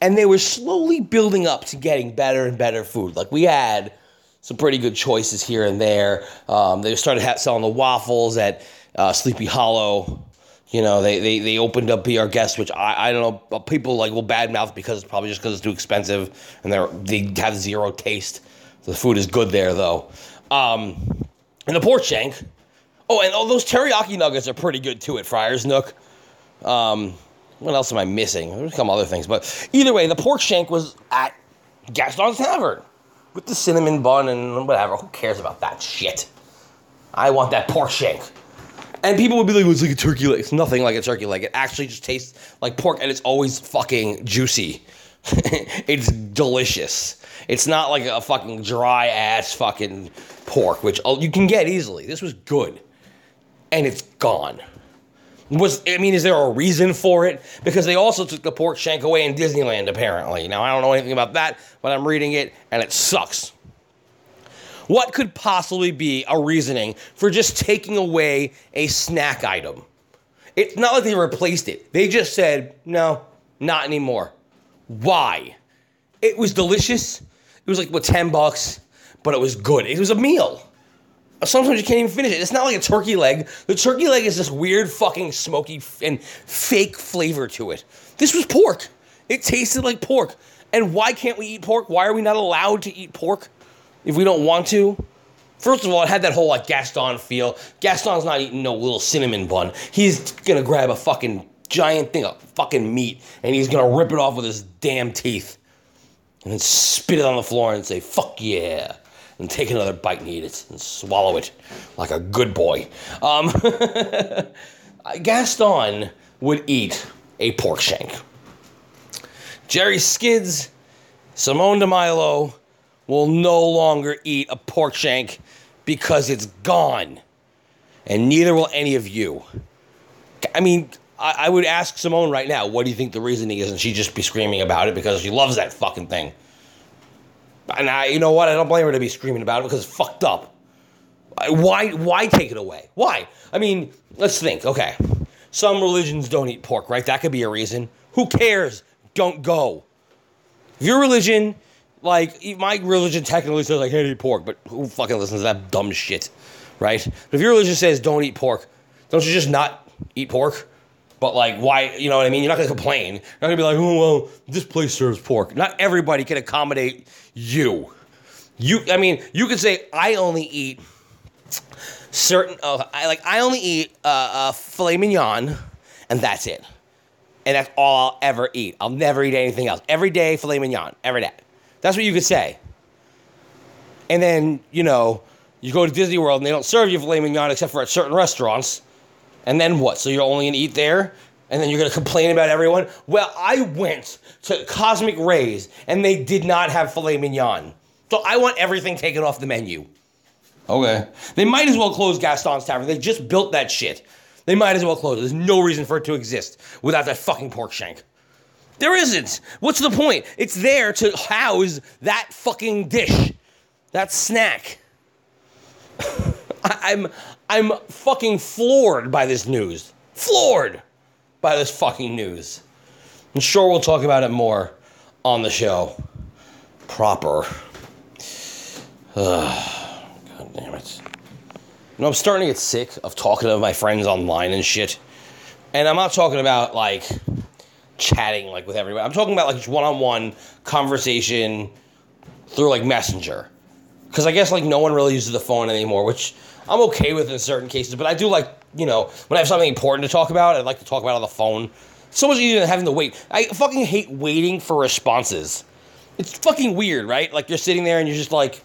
A: and they were slowly building up to getting better and better food. Like we had some pretty good choices here and there. Um, they started selling the waffles at uh, Sleepy Hollow. You know, they, they, they opened up Be Our Guest, which I, I don't know, people like will badmouth because it's probably just because it's too expensive and they're, they have zero taste. The food is good there, though. Um, and the pork shank. Oh, and all those teriyaki nuggets are pretty good too at Friar's Nook. Um, what else am I missing? There's some other things, but either way, the pork shank was at Gaston's Tavern with the cinnamon bun and whatever. Who cares about that shit? I want that pork shank. And people would be like, well, it's like a turkey leg. It's nothing like a turkey leg. It actually just tastes like pork and it's always fucking juicy. it's delicious. It's not like a fucking dry ass fucking pork, which oh, you can get easily. This was good. And it's gone. Was I mean, is there a reason for it? Because they also took the pork shank away in Disneyland, apparently. Now I don't know anything about that, but I'm reading it and it sucks. What could possibly be a reasoning for just taking away a snack item? It's not like they replaced it. They just said, no, not anymore. Why? It was delicious. It was like, what, 10 bucks? But it was good. It was a meal. Sometimes you can't even finish it. It's not like a turkey leg. The turkey leg is this weird fucking smoky and fake flavor to it. This was pork. It tasted like pork. And why can't we eat pork? Why are we not allowed to eat pork? if we don't want to. First of all, it had that whole like Gaston feel. Gaston's not eating no little cinnamon bun. He's gonna grab a fucking giant thing of fucking meat and he's gonna rip it off with his damn teeth. And then spit it on the floor and say, fuck yeah. And take another bite and eat it and swallow it like a good boy. Um, Gaston would eat a pork shank. Jerry Skids, Simone DeMilo, will no longer eat a pork shank because it's gone. And neither will any of you. I mean, I, I, would ask Simone right now, what do you think the reasoning is? And she'd just be screaming about it because she loves that fucking thing. And I, you know what? I don't blame her to be screaming about it because it's fucked up. Why, why take it away? Why? I mean, let's think. Okay. Some religions don't eat pork, right? That could be a reason. Who cares? Don't go. If your religion like my religion technically says like, hey, eat pork, but who fucking listens to that dumb shit, right? But if your religion says don't eat pork, don't you just not eat pork? But like, why? You know what I mean? You're not gonna complain. You're not gonna be like, oh well, this place serves pork. Not everybody can accommodate you. You, I mean, you could say I only eat certain. Uh, I like I only eat uh, uh, filet mignon, and that's it. And that's all I'll ever eat. I'll never eat anything else. Every day, filet mignon. Every day. That's what you could say. And then, you know, you go to Disney World and they don't serve you filet mignon except for at certain restaurants. And then what? So you're only gonna eat there? And then you're gonna complain about everyone? Well, I went to Cosmic Rays and they did not have filet mignon. So I want everything taken off the menu. Okay. They might as well close Gaston's Tavern. They just built that shit. They might as well close. There's no reason for it to exist without that fucking pork shank. There isn't. What's the point? It's there to house that fucking dish, that snack. I'm I'm fucking floored by this news. Floored by this fucking news. I'm sure we'll talk about it more on the show. Proper. Ugh, God damn it. You know, I'm starting to get sick of talking to my friends online and shit. And I'm not talking about like chatting like with everybody. I'm talking about like one-on-one conversation through like Messenger. Because I guess like no one really uses the phone anymore, which I'm okay with in certain cases. But I do like you know when I have something important to talk about, I'd like to talk about on the phone. It's so much easier than having to wait. I fucking hate waiting for responses. It's fucking weird, right? Like you're sitting there and you're just like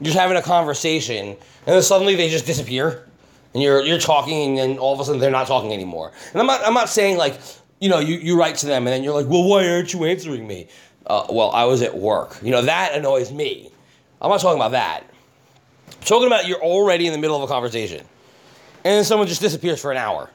A: you're just having a conversation, and then suddenly they just disappear and you're you're talking and then all of a sudden they're not talking anymore. And I'm not I'm not saying like you know, you, you write to them and then you're like, well, why aren't you answering me? Uh, well, I was at work. You know, that annoys me. I'm not talking about that. I'm talking about you're already in the middle of a conversation then someone just disappears for an hour.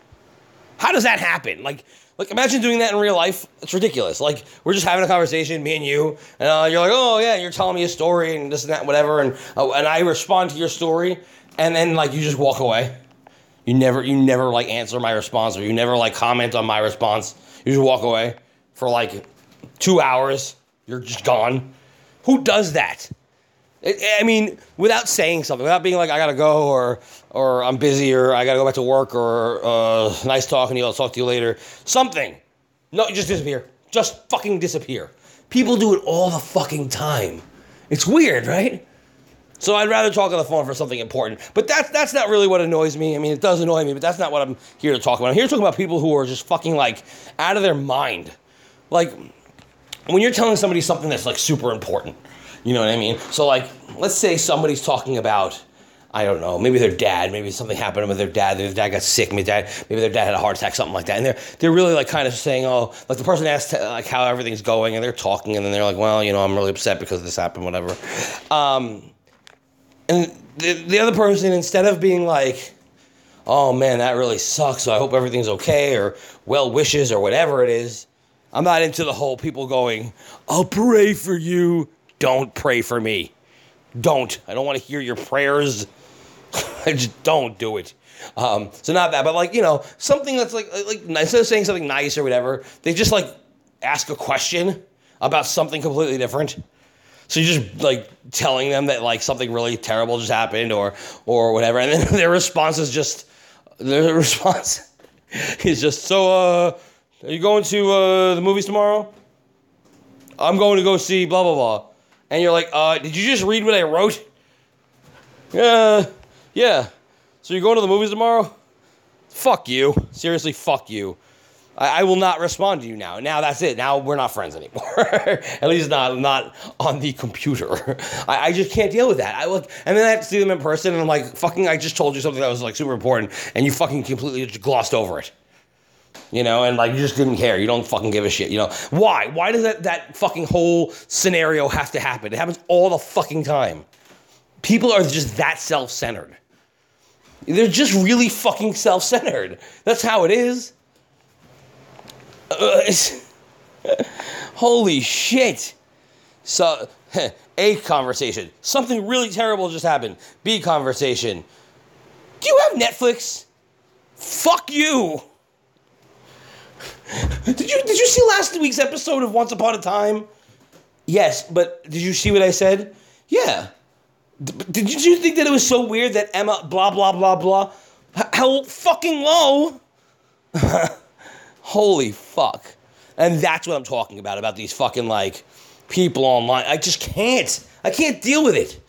A: How does that happen? Like, like imagine doing that in real life. It's ridiculous. Like we're just having a conversation, me and you, and uh, you're like, oh yeah, you're telling me a story and this and that, whatever, and uh, and I respond to your story, and then like you just walk away. You never you never like answer my response or you never like comment on my response. You just walk away for like two hours. You're just gone. Who does that? I I mean, without saying something, without being like, I gotta go, or or I'm busy, or I gotta go back to work, or uh, nice talking to you, I'll talk to you later. Something. No, you just disappear. Just fucking disappear. People do it all the fucking time. It's weird, right? So I'd rather talk on the phone for something important. But that's that's not really what annoys me. I mean, it does annoy me, but that's not what I'm here to talk about. I'm here to talk about people who are just fucking like out of their mind. Like when you're telling somebody something that's like super important. You know what I mean? So like, let's say somebody's talking about, I don't know, maybe their dad, maybe something happened with their dad, their dad got sick, maybe dad, maybe their dad had a heart attack, something like that, and they're they're really like kind of saying, oh, like the person asked like how everything's going, and they're talking, and then they're like, well, you know, I'm really upset because this happened, whatever. Um, and the, the other person, instead of being like, oh man, that really sucks, so I hope everything's okay, or well wishes, or whatever it is, I'm not into the whole people going, I'll pray for you. Don't pray for me. Don't. I don't want to hear your prayers. I just don't do it. Um, so not that, but like you know, something that's like like instead of saying something nice or whatever, they just like ask a question about something completely different. So you're just like telling them that like something really terrible just happened or or whatever, and then their response is just their response is just so. Uh, are you going to uh, the movies tomorrow? I'm going to go see blah blah blah, and you're like, uh, did you just read what I wrote? Yeah, yeah. So you're going to the movies tomorrow? Fuck you. Seriously, fuck you. I, I will not respond to you now. Now that's it. Now we're not friends anymore. At least not not on the computer. I, I just can't deal with that. I look and then I have to see them in person and I'm like, fucking I just told you something that was like super important and you fucking completely glossed over it. You know, and like you just didn't care. You don't fucking give a shit. You know why? Why does that that fucking whole scenario have to happen? It happens all the fucking time. People are just that self-centered. They're just really fucking self-centered. That's how it is. Uh, holy shit. So, A conversation. Something really terrible just happened. B conversation. Do you have Netflix? Fuck you. Did you did you see last week's episode of Once Upon a Time? Yes, but did you see what I said? Yeah. Did you think that it was so weird that Emma blah blah blah blah? How fucking low? Holy fuck. And that's what I'm talking about about these fucking like people online. I just can't. I can't deal with it.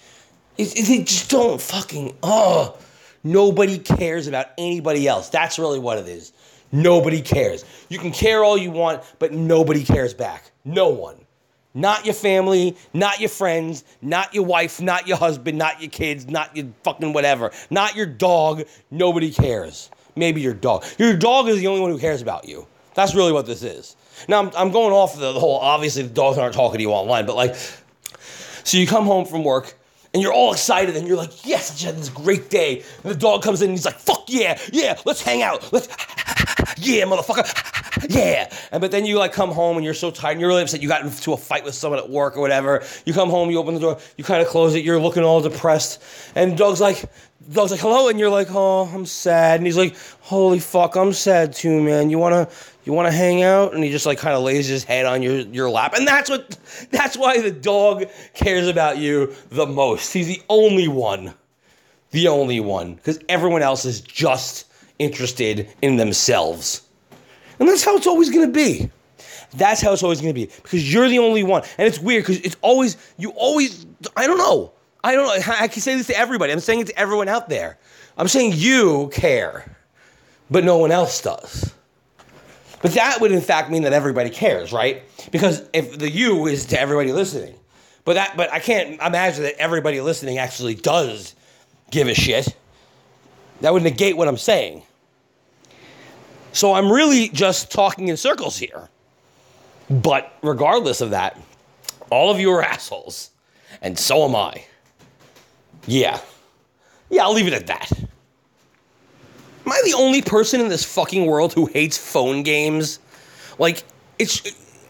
A: It, it- they just don't fucking oh. Nobody cares about anybody else. That's really what it is. Nobody cares. You can care all you want, but nobody cares back. No one. Not your family, not your friends, not your wife, not your husband, not your kids, not your fucking whatever, not your dog. Nobody cares. Maybe your dog. Your dog is the only one who cares about you. That's really what this is. Now, I'm, I'm going off the, whole obviously the dogs aren't talking to you online, but like, so you come home from work and you're all excited and you're like, yes, I had this great day. And the dog comes in and he's like, fuck yeah, yeah, let's hang out. Let's, yeah, motherfucker, yeah. And but then you like come home and you're so tired and you're really upset. You got into a fight with someone at work or whatever. You come home, you open the door, you kind of close it. You're looking all depressed, and dog's like, dog's like, hello, and you're like, oh, I'm sad. And he's like, holy fuck, I'm sad too, man. You wanna, you wanna hang out? And he just like kind of lays his head on your your lap, and that's what, that's why the dog cares about you the most. He's the only one the only one because everyone else is just interested in themselves. And that's how it's always going to be. That's how it's always going to be because you're the only one. And it's weird because it's always, you always, I don't know. I don't know. I can say this to everybody. I'm saying it to everyone out there. I'm saying you care, but no one else does. But that would in fact mean that everybody cares, right? Because if the you is to everybody listening. But that but I can't imagine that everybody listening actually does give a shit. That would negate what I'm saying. So I'm really just talking in circles here. But regardless of that, all of you are assholes. And so am I. Yeah. Yeah, I'll leave it at that. Am I the only person in this fucking world who hates phone games? Like, it's.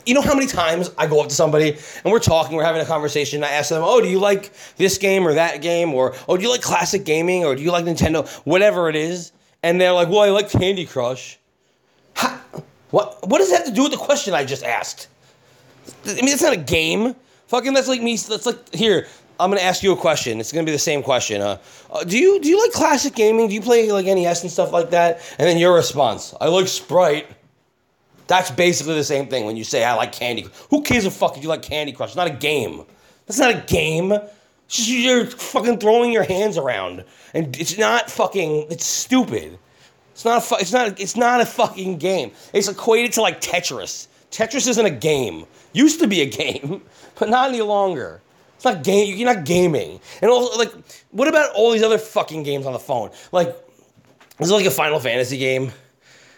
A: You know how many times I go up to somebody and we're talking, we're having a conversation, and I ask them, oh, do you like this game or that game? Or, oh, do you like classic gaming? Or do you like Nintendo? Whatever it is. And they're like, well, I like Candy Crush. Ha- what, what does that have to do with the question I just asked? I mean, it's not a game. Fucking, that's like me. That's like here. I'm gonna ask you a question. It's gonna be the same question. Uh, uh, do you do you like classic gaming? Do you play like NES and stuff like that? And then your response, I like Sprite. That's basically the same thing when you say I like Candy. Who cares a fuck if you like Candy Crush? It's not a game. That's not a game. Just you're fucking throwing your hands around, and it's not fucking. It's stupid. It's not. A fu- it's not. It's not a fucking game. It's equated to like Tetris. Tetris isn't a game. Used to be a game, but not any longer. It's not game. You're not gaming. And also, like, what about all these other fucking games on the phone? Like, this is like a Final Fantasy game.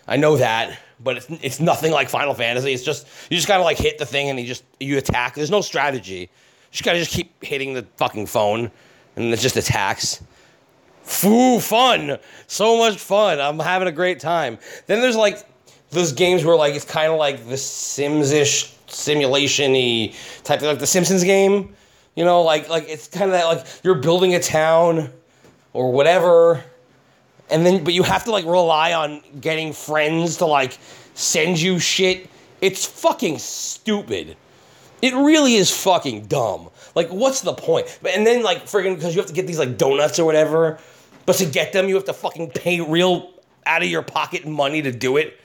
A: I know that, but it's it's nothing like Final Fantasy. It's just you just gotta like hit the thing and you just you attack. There's no strategy. You just gotta just keep hitting the fucking phone, and it just attacks. Foo, fun. So much fun. I'm having a great time. Then there's like those games where like it's kind of like the Sims-ish simulation-y type of like the Simpsons game. You know, like like it's kind of that like you're building a town or whatever. And then but you have to like rely on getting friends to like send you shit. It's fucking stupid. It really is fucking dumb. Like, what's the point? And then, like, friggin', because you have to get these, like, donuts or whatever. But to get them, you have to fucking pay real out of your pocket money to do it.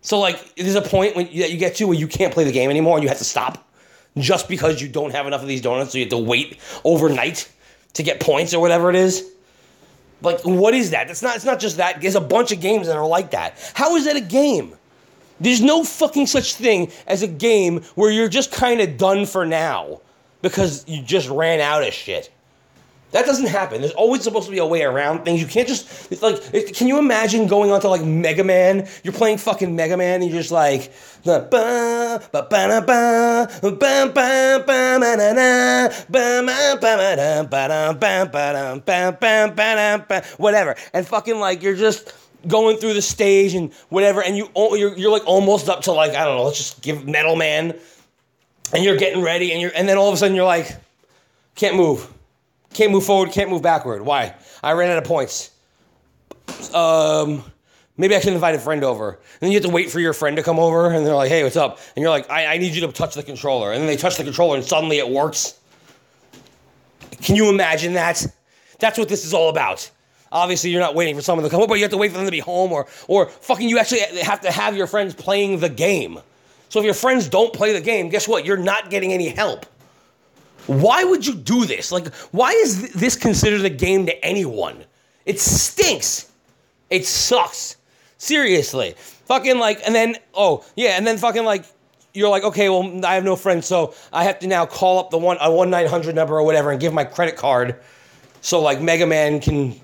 A: So, like, there's a point when that you get to where you can't play the game anymore and you have to stop just because you don't have enough of these donuts. So you have to wait overnight to get points or whatever it is. Like, what is that? It's not. It's not just that. There's a bunch of games that are like that. How is that a game? There's no fucking such thing as a game where you're just kind of done for now because you just ran out of shit. That doesn't happen. There's always supposed to be a way around things. You can't just it's like it, can you imagine going on to like Mega Man? You're playing fucking Mega Man and you're just like whatever. And fucking like you're just going through the stage and whatever and you you're you're like almost up to like I don't know, let's just give Metal Man and you're getting ready and you're and then all of a sudden you're like can't move can't move forward can't move backward. Why? I ran out of points. Um maybe i should invite a friend over. And then you have to wait for your friend to come over and they're like hey what's up? And you're like i, I need you to touch the controller. And then they touch the controller and suddenly it works. Can you imagine that? That's what this is all about. Obviously you're not waiting for someone to come over but you have to wait for them to be home or or fucking you actually have to have your friends playing the game. So if your friends don't play the game, guess what? You're not getting any help. Why would you do this? Like, why is th- this considered a game to anyone? It stinks. It sucks. Seriously. Fucking like, and then, oh, yeah, and then fucking like, you're like, okay, well, I have no friends, so I have to now call up the one, a 1 900 number or whatever and give my credit card so like Mega Man can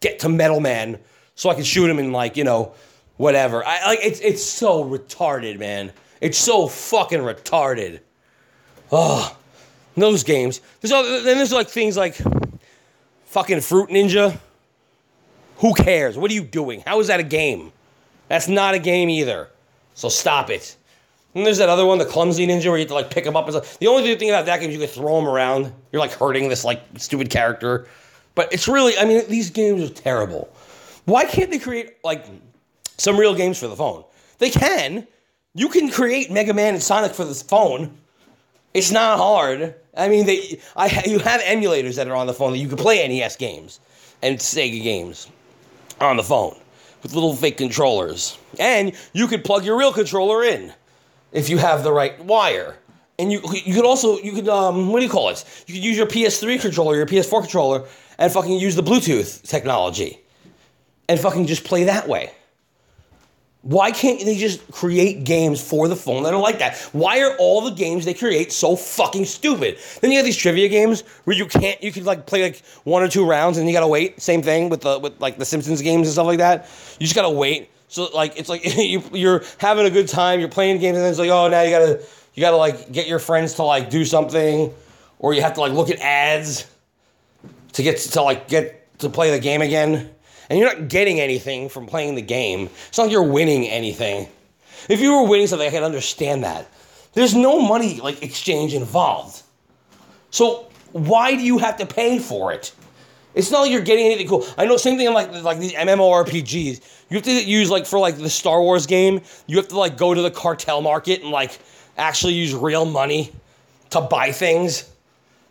A: get to Metal Man so I can shoot him in like, you know, whatever. I like it's it's so retarded, man. It's so fucking retarded. Oh, those games. There's all, then there's like things like fucking Fruit Ninja. Who cares? What are you doing? How is that a game? That's not a game either. So stop it. And there's that other one, the Clumsy Ninja, where you have to like pick them up. And stuff. The only thing about that game is you can throw them around. You're like hurting this like stupid character. But it's really, I mean, these games are terrible. Why can't they create like some real games for the phone? They can. You can create Mega Man and Sonic for this phone. It's not hard. I mean, they, I, you have emulators that are on the phone that you can play NES games and Sega games on the phone with little fake controllers. And you could plug your real controller in if you have the right wire. And you you could also you could um what do you call it? You could use your PS3 controller, your PS4 controller, and fucking use the Bluetooth technology, and fucking just play that way. Why can't they just create games for the phone that are like that? Why are all the games they create so fucking stupid? Then you have these trivia games where you can't, you can like play like one or two rounds and you gotta wait. Same thing with the with like the Simpsons games and stuff like that. You just gotta wait. So like it's like you, you're having a good time, you're playing games, and then it's like oh now you gotta you gotta like get your friends to like do something, or you have to like look at ads to get to like get to play the game again and you're not getting anything from playing the game. It's not like you're winning anything. If you were winning something, I can understand that. There's no money like exchange involved. So why do you have to pay for it? It's not like you're getting anything cool. I know same thing in like like these MMORPGs. You have to use like for like the Star Wars game, you have to like go to the cartel market and like actually use real money to buy things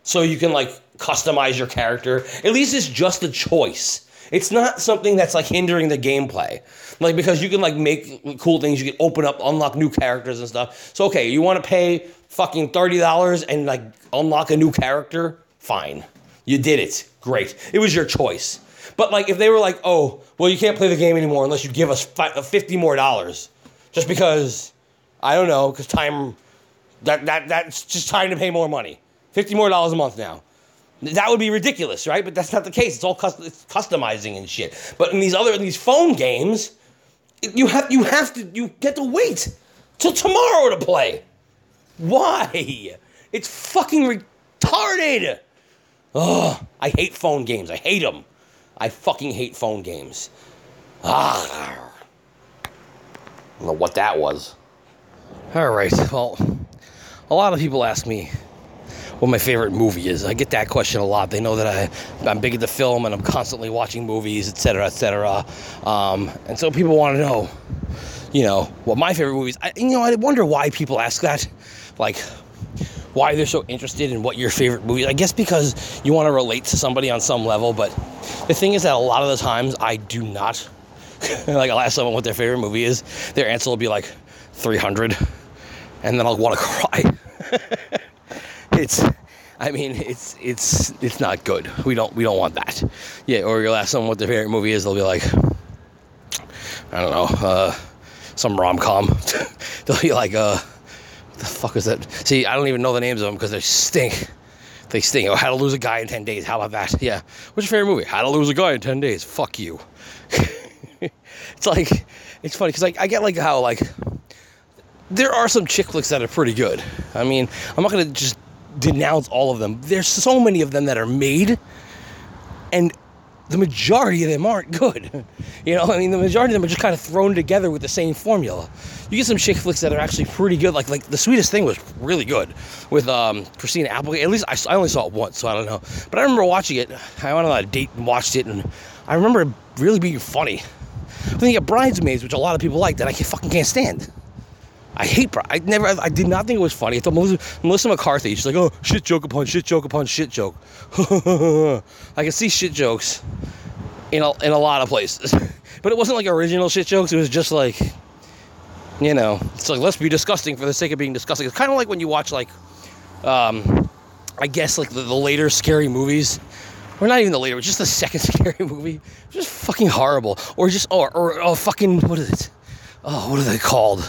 A: so you can like customize your character. At least it's just a choice. It's not something that's like hindering the gameplay. Like because you can like make cool things, you can open up, unlock new characters and stuff. So okay, you want to pay fucking thirty dollars and like unlock a new character? Fine, you did it. Great. It was your choice. But like if they were like, oh, well, you can't play the game anymore unless you give us fi- uh, fifty more dollars, just because I don't know, because time that that that's just time to pay more money, fifty more dollars a month now. That would be ridiculous, right? But that's not the case. It's all custom, it's customizing and shit. But in these other in these phone games, you have you have to you get to wait till tomorrow to play. Why? It's fucking retarded. Ugh, I hate phone games. I hate them. I fucking hate phone games. Ah. I don't know what that was. All right. Well, a lot of people ask me what my favorite movie is. I get that question a lot. They know that I, I'm big into film and I'm constantly watching movies, etc., etc. Um, and so people want to know, you know, what my favorite movies. I, you know, I wonder why people ask that. Like, why they're so interested in what your favorite movie. Is. I guess because you want to relate to somebody on some level. But the thing is that a lot of the times I do not. like I'll ask someone what their favorite movie is, their answer will be like 300, and then I'll want to cry. It's I mean, it's it's it's not good. We don't we don't want that. Yeah, or you'll ask someone what their favorite movie is, they'll be like, I don't know, uh, some rom com. they'll be like, uh, the fuck is that? See, I don't even know the names of them because they stink. They stink. Oh, how to lose a guy in ten days? How about that? Yeah. What's your favorite movie? How to lose a guy in ten days? Fuck you. it's like it's funny because like I get like how like there are some chick flicks that are pretty good. I mean, I'm not gonna just denounce all of them. There's so many of them that are made, and the majority of them aren't good. You know, I mean, the majority of them are just kind of thrown together with the same formula. You get some chick flicks that are actually pretty good. Like, like the sweetest thing was really good with um, Christina. At least I, I only saw it once, so I don't know. But I remember watching it. I went on a date and watched it, and I remember it really being funny. Then you get Bridesmaids, which a lot of people like that I fucking can't stand. I hate. I never. I did not think it was funny. I thought Melissa, Melissa McCarthy. She's like, oh, shit joke upon shit joke upon shit joke. I can see shit jokes in a, in a lot of places, but it wasn't like original shit jokes. It was just like, you know, it's like let's be disgusting for the sake of being disgusting. It's kind of like when you watch like, um, I guess like the, the later scary movies. Or not even the later, just the second scary movie. Just fucking horrible. Or just, or, or, oh, fucking, what is it? Oh, what are they called?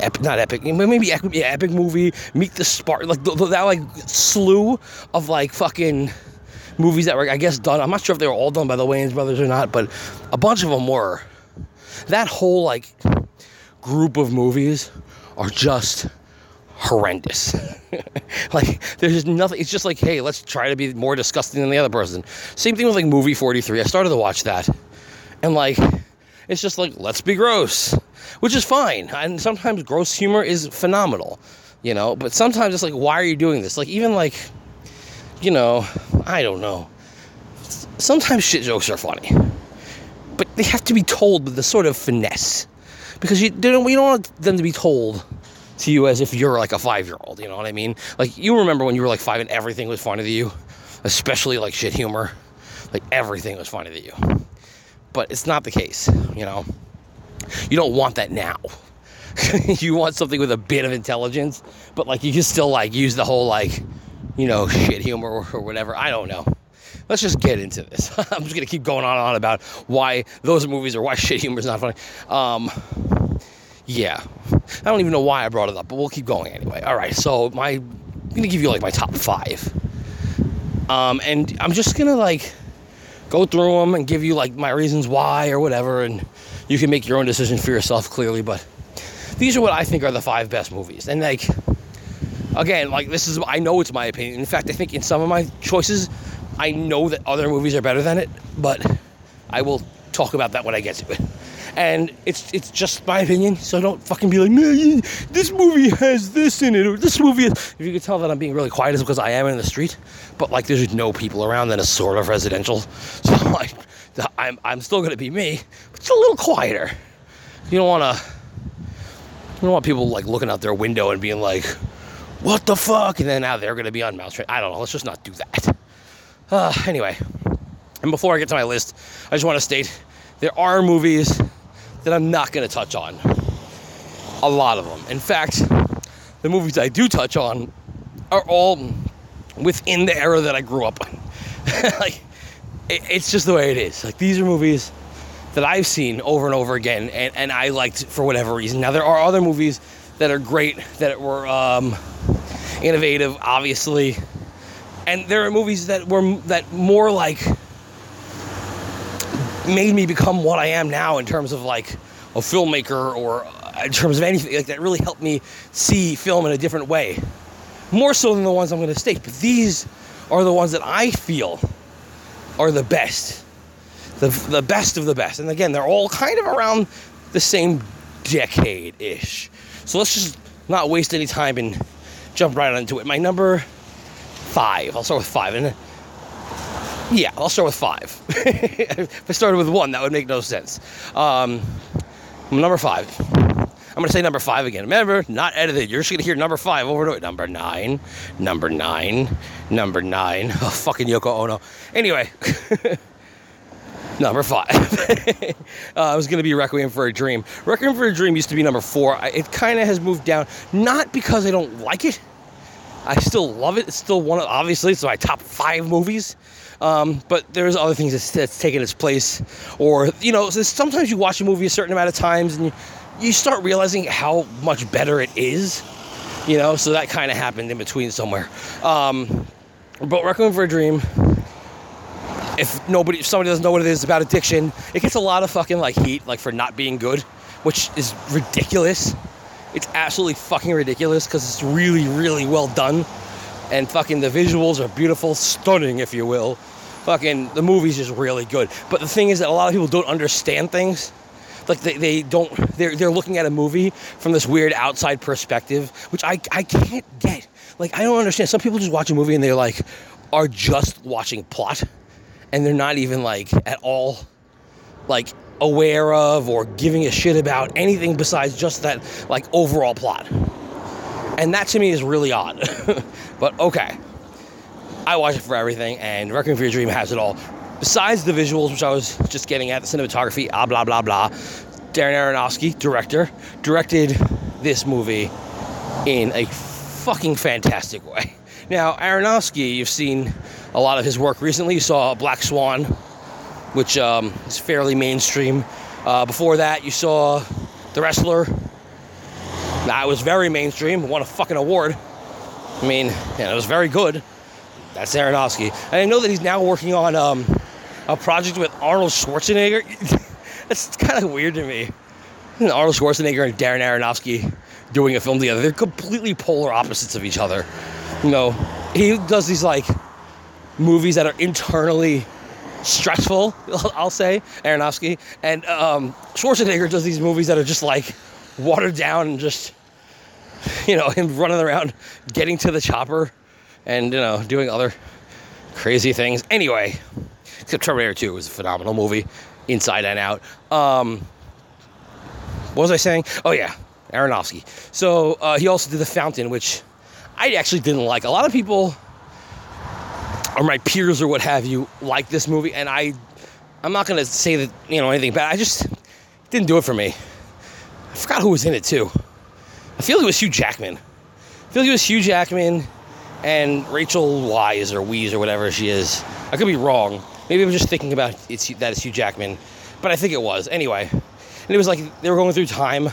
A: Epic, not epic, maybe epic, yeah, epic movie. Meet the Spark, like the, the, that like slew of like fucking movies that were, I guess, done. I'm not sure if they were all done by the Wayans brothers or not, but a bunch of them were. That whole like group of movies are just horrendous. like there's just nothing. It's just like, hey, let's try to be more disgusting than the other person. Same thing with like movie 43. I started to watch that, and like it's just like let's be gross which is fine. And sometimes gross humor is phenomenal, you know. But sometimes it's like, why are you doing this? Like even like, you know, I don't know. Sometimes shit jokes are funny, but they have to be told with the sort of finesse, because you don't you don't want them to be told to you as if you're like a five year old. You know what I mean? Like you remember when you were like five and everything was funny to you, especially like shit humor. Like everything was funny to you. But it's not the case, you know. You don't want that now. you want something with a bit of intelligence, but like you can still like use the whole like, you know, shit humor or, or whatever. I don't know. Let's just get into this. I'm just gonna keep going on and on about why those movies or why shit humor is not funny. Um, yeah, I don't even know why I brought it up, but we'll keep going anyway. All right, so my, I'm gonna give you like my top five. Um, and I'm just gonna like go through them and give you like my reasons why or whatever, and you can make your own decision for yourself clearly. But these are what I think are the five best movies. And like, again, like this is I know it's my opinion. In fact, I think in some of my choices, I know that other movies are better than it, but I will talk about that when I get to it. And it's it's just my opinion, so don't fucking be like, this movie has this in it, or this movie. Has... If you can tell that I'm being really quiet, it's because I am in the street. But like, there's no people around, then it's sort of residential. So like, I'm I'm still gonna be me, but it's a little quieter. You don't wanna. You don't want people like looking out their window and being like, what the fuck? And then now they're going to be on Mouse Train. I don't know. Let's just not do that. Uh, anyway, and before I get to my list, I just want to state there are movies that I'm not to touch on. A lot of them. In fact, the movies I do touch on are all within the era that I grew up in. like, it, it's just the way it is. Like, these are movies that I've seen over and over again, and, and I liked for whatever reason. Now, there are other movies that are great, that were um, innovative, obviously, and there are movies that were that more like made me become what I am now in terms of like a filmmaker or in terms of anything like that really helped me see film in a different way. More so than the ones I'm going to state, but these are the ones that I feel are the best. The, the best of the best. And again, they're all kind of around the same decade ish. So let's just not waste any time and jump right into it. My number five. I'll start with five. And yeah, I'll start with five. if I started with one, that would make no sense. Um, number five. I'm going to say number five again. Remember, not edited. You're just going to hear number five over to it. Number nine, number nine, number nine. Oh, fucking Yoko Ono. Anyway, number five. uh, it was going to be Requiem for a Dream. Requiem for a Dream used to be number four. It kind of has moved down, not because I don't like it. I still love it. It's still one of, obviously, it's my top five movies. Um, but there's other things that's, that's taken its place. Or, you know, sometimes you watch a movie a certain amount of times and you, you start realizing how much better it is. You know, so that kind of happened in between somewhere. Um, but Requiem for a Dream, if nobody, if somebody doesn't know what it is about addiction, it gets a lot of fucking like heat, like for not being good, which is ridiculous. It's absolutely fucking ridiculous because it's really, really well done. And fucking the visuals are beautiful, stunning, if you will. Fucking the movie's just really good. But the thing is that a lot of people don't understand things. Like they, they don't they're they're looking at a movie from this weird outside perspective, which I I can't get. Like I don't understand. Some people just watch a movie and they're like are just watching plot and they're not even like at all like aware of or giving a shit about anything besides just that like overall plot. And that to me is really odd. but okay. I watch it for everything, and Requiem for Your Dream has it all. Besides the visuals, which I was just getting at, the cinematography, ah, blah, blah, blah. Darren Aronofsky, director, directed this movie in a fucking fantastic way. Now, Aronofsky, you've seen a lot of his work recently. You saw Black Swan, which um, is fairly mainstream. Uh, before that, you saw The Wrestler. That was very mainstream, won a fucking award. I mean, yeah, it was very good. That's Aronofsky. And I know that he's now working on um, a project with Arnold Schwarzenegger. That's kind of weird to me. Arnold Schwarzenegger and Darren Aronofsky doing a film together. They're completely polar opposites of each other. You know, he does these like movies that are internally stressful, I'll say, Aronofsky. And um, Schwarzenegger does these movies that are just like watered down and just, you know, him running around getting to the chopper and, you know, doing other crazy things. Anyway, Terminator 2 was a phenomenal movie, inside and out. Um, what was I saying? Oh, yeah, Aronofsky. So uh, he also did The Fountain, which I actually didn't like. A lot of people, or my peers or what have you, like this movie, and I, I'm not gonna say that you know anything bad. I just didn't do it for me. I forgot who was in it too. I feel like it was Hugh Jackman. I feel like it was Hugh Jackman and Rachel Wise or Weeze or whatever she is. I could be wrong. Maybe I'm just thinking about it's that it's Hugh Jackman, but I think it was anyway. And it was like they were going through time,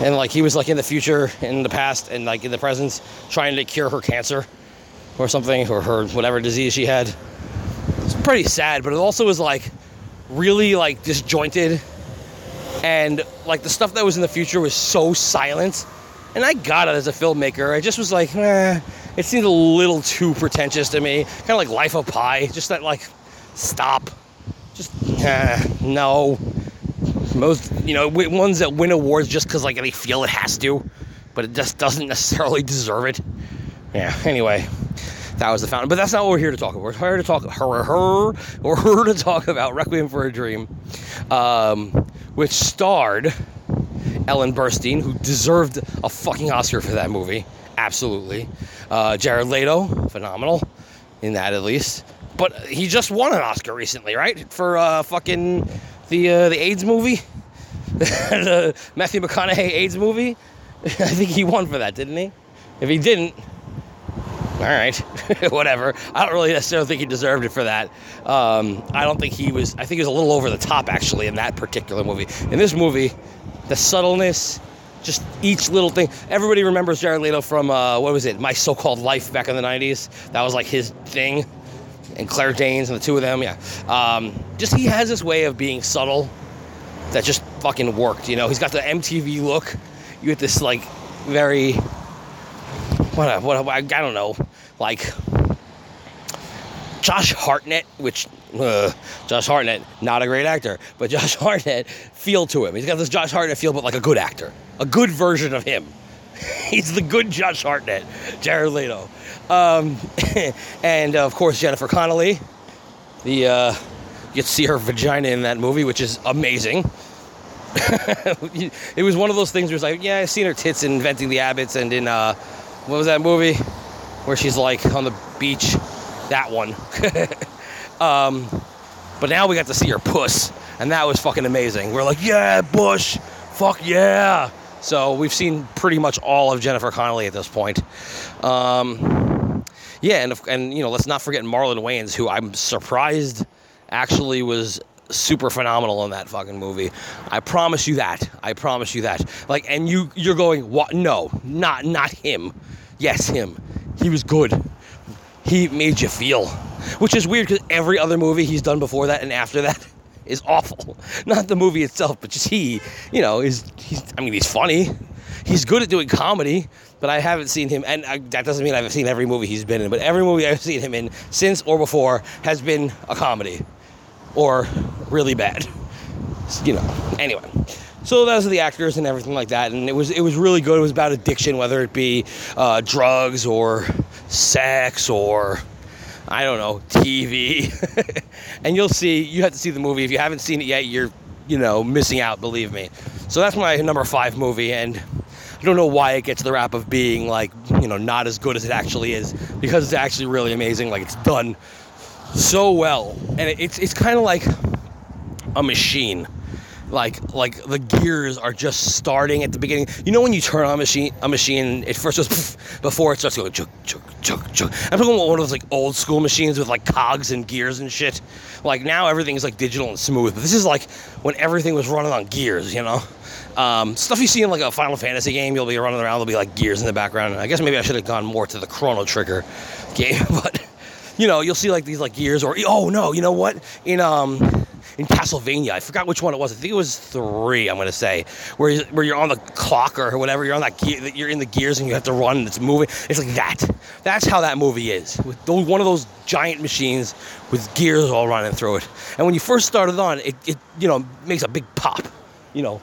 A: and like he was like in the future, in the past, and like in the present, trying to cure her cancer or something, or her whatever disease she had. It's pretty sad, but it also was like really like disjointed, and like the stuff that was in the future was so silent. And I got it as a filmmaker. I just was like, eh, it seems a little too pretentious to me. Kind of like Life of Pi. Just that, like, stop. Just, eh, no. Most, you know, ones that win awards just because, like, they feel it has to, but it just doesn't necessarily deserve it. Yeah, anyway, that was the fountain. But that's not what we're here to talk about. We're here to talk, her, her, or her to talk about Requiem for a Dream, um, which starred Ellen Burstyn, who deserved a fucking Oscar for that movie. absolutely. Uh, Jared Leto, phenomenal in that at least. But he just won an Oscar recently, right? For uh, fucking the uh, the AIDS movie, the Matthew McConaughey AIDS movie. I think he won for that, didn't he? If he didn't, all right, whatever. I don't really necessarily think he deserved it for that. Um, I don't think he was. I think he was a little over the top actually in that particular movie. In this movie, the subtleness, just each little thing. Everybody remembers Jared Leto from uh, what was it, My So-Called Life back in the '90s. That was like his thing, and Claire Danes and the two of them. Yeah, um, just he has this way of being subtle that just fucking worked. You know, he's got the MTV look. You get this like very what what I don't know, like Josh Hartnett, which uh, Josh Hartnett, not a great actor, but Josh Hartnett feel to him. He's got this Josh Hartnett feel, but like a good actor, a good version of him. He's the good Josh Hartnett, Jared Leto, um, and uh, of course Jennifer Connelly. The uh, you get to see her vagina in that movie, which is amazing. it was one of those things where it's like, yeah, I've seen her tits in Inventing the Abbotts and in uh, what was that movie where she's like on the beach? That one. Um, but now we got to see her puss, and that was fucking amazing. We're like, yeah, Bush, fuck yeah. So we've seen pretty much all of Jennifer Connelly at this point. Um, yeah, and and you know, let's not forget Marlon Wayans, who I'm surprised actually was super phenomenal in that fucking movie. I promise you that. I promise you that. Like, and you you're going, what? No, not not him. Yes, him. He was good. He made you feel, which is weird because every other movie he's done before that and after that is awful. Not the movie itself, but just he. You know, is he's. I mean, he's funny. He's good at doing comedy, but I haven't seen him, and I, that doesn't mean I've seen every movie he's been in. But every movie I've seen him in since or before has been a comedy or really bad. You know. Anyway, so those are the actors and everything like that, and it was it was really good. It was about addiction, whether it be uh, drugs or sex or I don't know TV. and you'll see. You have to see the movie if you haven't seen it yet. You're you know missing out. Believe me. So that's my number five movie, and I don't know why it gets the rap of being like you know not as good as it actually is because it's actually really amazing. Like it's done so well, and it's it's kind of like a machine. Like like the gears are just starting at the beginning. You know when you turn on a machine, a machine, it first goes before it starts going chug chug chug chug. I'm talking about one of those like old school machines with like cogs and gears and shit. Like now everything's like digital and smooth, but this is like when everything was running on gears. You know, um, stuff you see in like a Final Fantasy game. You'll be running around. There'll be like gears in the background. I guess maybe I should have gone more to the Chrono Trigger game, but you know, you'll see like these like gears or oh no, you know what? In um in Castlevania, I forgot which one it was. I think it was three. I'm gonna say where where you're on the clock or whatever. You're on that gear. You're in the gears and you have to run. and It's moving. It's like that. That's how that movie is. With one of those giant machines with gears all running through it. And when you first started it on, it, it you know makes a big pop. You know,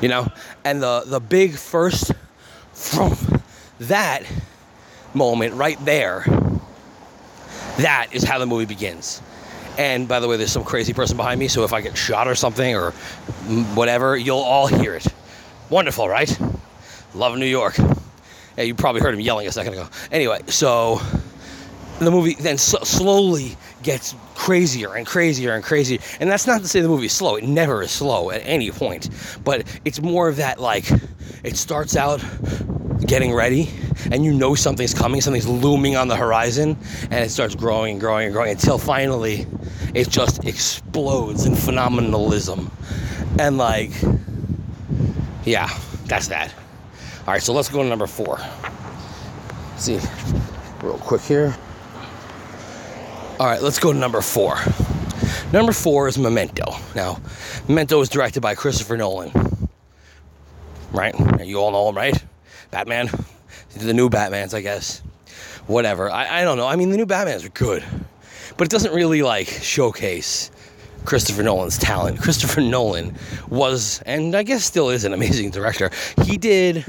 A: you know, and the the big first that moment right there, that is how the movie begins. And by the way, there's some crazy person behind me, so if I get shot or something or whatever, you'll all hear it. Wonderful, right? Love New York. Yeah, you probably heard him yelling a second ago. Anyway, so the movie then so slowly gets crazier and crazier and crazier. And that's not to say the movie is slow. It never is slow at any point. But it's more of that like it starts out getting ready and you know something's coming, something's looming on the horizon, and it starts growing and growing and growing until finally it just explodes in phenomenalism. And like, yeah, that's that. All right, so let's go to number four. Let's see, real quick here. All right, let's go to number four. Number four is Memento. Now, Memento was directed by Christopher Nolan. Right? You all know him, right? Batman. The new Batmans, I guess. Whatever. I, I don't know. I mean, the new Batmans are good, but it doesn't really like showcase Christopher Nolan's talent. Christopher Nolan was, and I guess still is, an amazing director. He did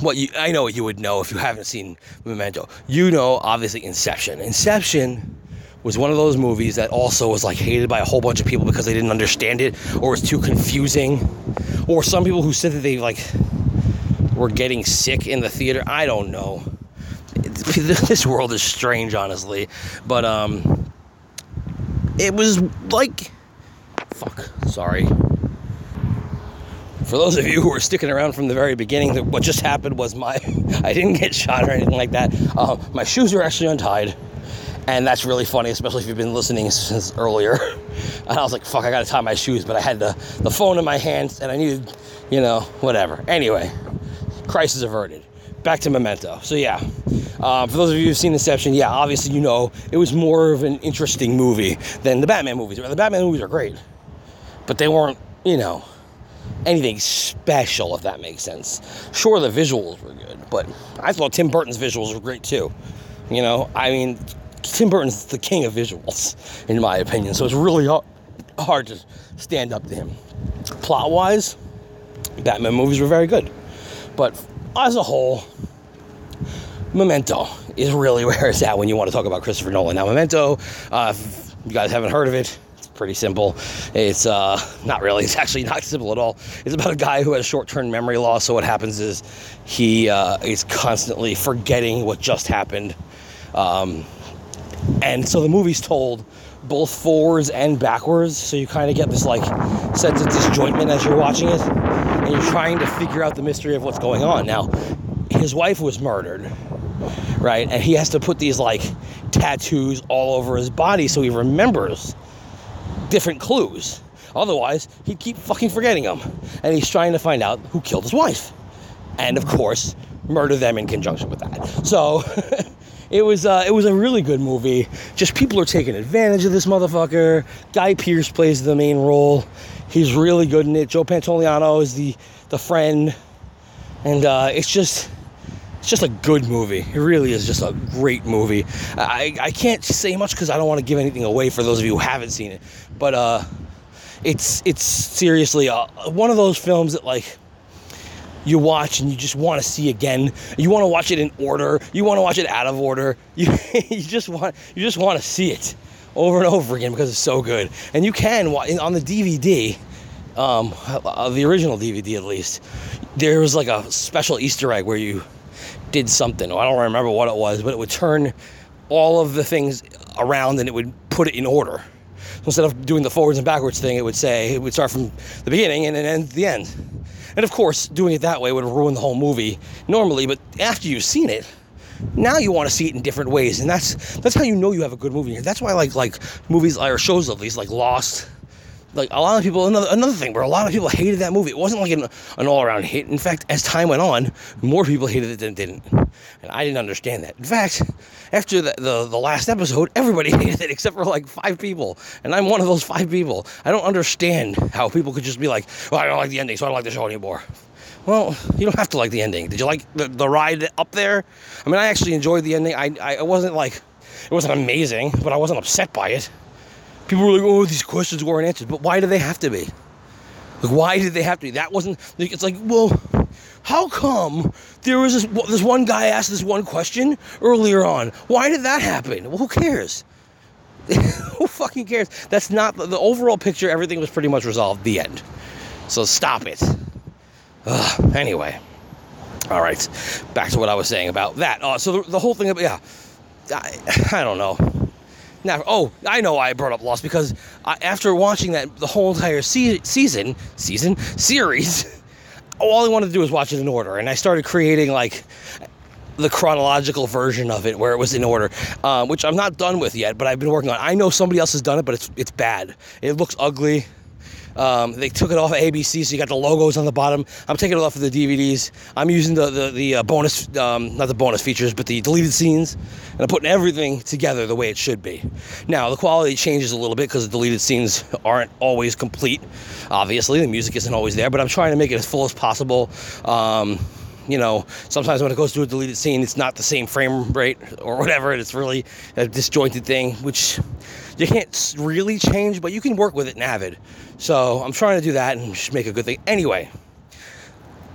A: what you I know what you would know if you haven't seen Memento. You know, obviously, Inception. Inception was one of those movies that also was like hated by a whole bunch of people because they didn't understand it or was too confusing, or some people who said that they like were getting sick in the theater. I don't know. this world is strange, honestly. But um, it was like, fuck. Sorry. For those of you who were sticking around from the very beginning, what just happened was my I didn't get shot or anything like that. Uh, my shoes were actually untied, and that's really funny, especially if you've been listening since earlier. And I was like, "Fuck, I gotta tie my shoes," but I had the the phone in my hands, and I needed, you know, whatever. Anyway, crisis averted. Back to Memento. So yeah, um, for those of you who've seen Inception, yeah, obviously you know it was more of an interesting movie than the Batman movies. The Batman movies are great, but they weren't, you know, anything special, if that makes sense. Sure, the visuals were good, but I thought Tim Burton's visuals were great too. You know, I mean, Tim Burton's the king of visuals, in my opinion, so it's really hard to stand up to him. Plot wise, Batman movies were very good, but as a whole, Memento is really where it's at when you want to talk about Christopher Nolan. Now, Memento, uh, if you guys haven't heard of it, it's pretty simple. It's uh, not really. It's actually not simple at all. It's about a guy who has short-term memory loss. So what happens is he uh, is constantly forgetting what just happened, um, and so the movie's told both forwards and backwards. So you kind of get this like sense of disjointment as you're watching it, and you're trying to figure out the mystery of what's going on. Now, his wife was murdered, right? And he has to put these like tattoos all over his body so he remembers different clues. Otherwise, he'd keep fucking forgetting them. And he's trying to find out who killed his wife. And of course, murder them in conjunction with that. So it was uh, it was a really good movie. Just people are taking advantage of this motherfucker. Guy Pearce plays the main role. He's really good in it. Joe Pantoliano is the the friend. And uh, it's just it's just a good movie. It really is just a great movie. I, I can't say much because I don't want to give anything away for those of you who haven't seen it. But uh, it's it's seriously uh, one of those films that like you watch and you just want to see again. You want to watch it in order. You want to watch it out of order. You, you just want you just want to see it over and over again because it's so good. And you can on the DVD, um, the original DVD at least. There was like a special Easter egg where you did something. I don't remember what it was, but it would turn all of the things around and it would put it in order. So instead of doing the forwards and backwards thing, it would say it would start from the beginning and then end at the end. And of course, doing it that way would ruin the whole movie normally, but after you've seen it, now you want to see it in different ways, and that's that's how you know you have a good movie. And That's why I like like movies or shows at least like Lost like a lot of people another another thing where a lot of people hated that movie. It wasn't like an, an all-around hit. In fact as time went on more people hated it than didn't. And i didn't understand that. In fact after the, the, the last episode everybody hated it except for like five people. And i'm one of those five people. I don't understand how people could just be like well i don't like the ending so i don't like the show anymore. Well, you don't have to like the ending. Did you like the, the ride up there? I mean, I actually enjoyed the ending. I, I wasn't like, it wasn't amazing, but I wasn't upset by it people were like, oh, these questions weren't answered. But why do they have to be? Like, why did they have to be? That wasn't, it's like, well, how come there was this, this one guy asked this one question earlier on? Why did that happen? Well, who cares? who fucking cares? That's not the, the, overall picture. Everything was pretty much resolved. The end. So stop it. Ugh, anyway. All right. Back to what I was saying about that. Uh, so the, the whole thing, yeah. I, I don't know. Now, oh, I know why I brought up Lost because I, after watching that the whole entire se- season, season series, all I wanted to do was watch it in order, and I started creating like the chronological version of it where it was in order, uh, which I'm not done with yet, but I've been working on. It. I know somebody else has done it, but it's it's bad. It looks ugly. Um, they took it off of ABC, so you got the logos on the bottom. I'm taking it off of the DVDs. I'm using the the, the uh, bonus, um, not the bonus features, but the deleted scenes, and I'm putting everything together the way it should be. Now the quality changes a little bit because the deleted scenes aren't always complete. Obviously, the music isn't always there, but I'm trying to make it as full as possible. Um, you know, sometimes when it goes to a deleted scene, it's not the same frame rate or whatever. and It's really a disjointed thing, which you can't really change, but you can work with it in Avid. So I'm trying to do that and just make a good thing. Anyway,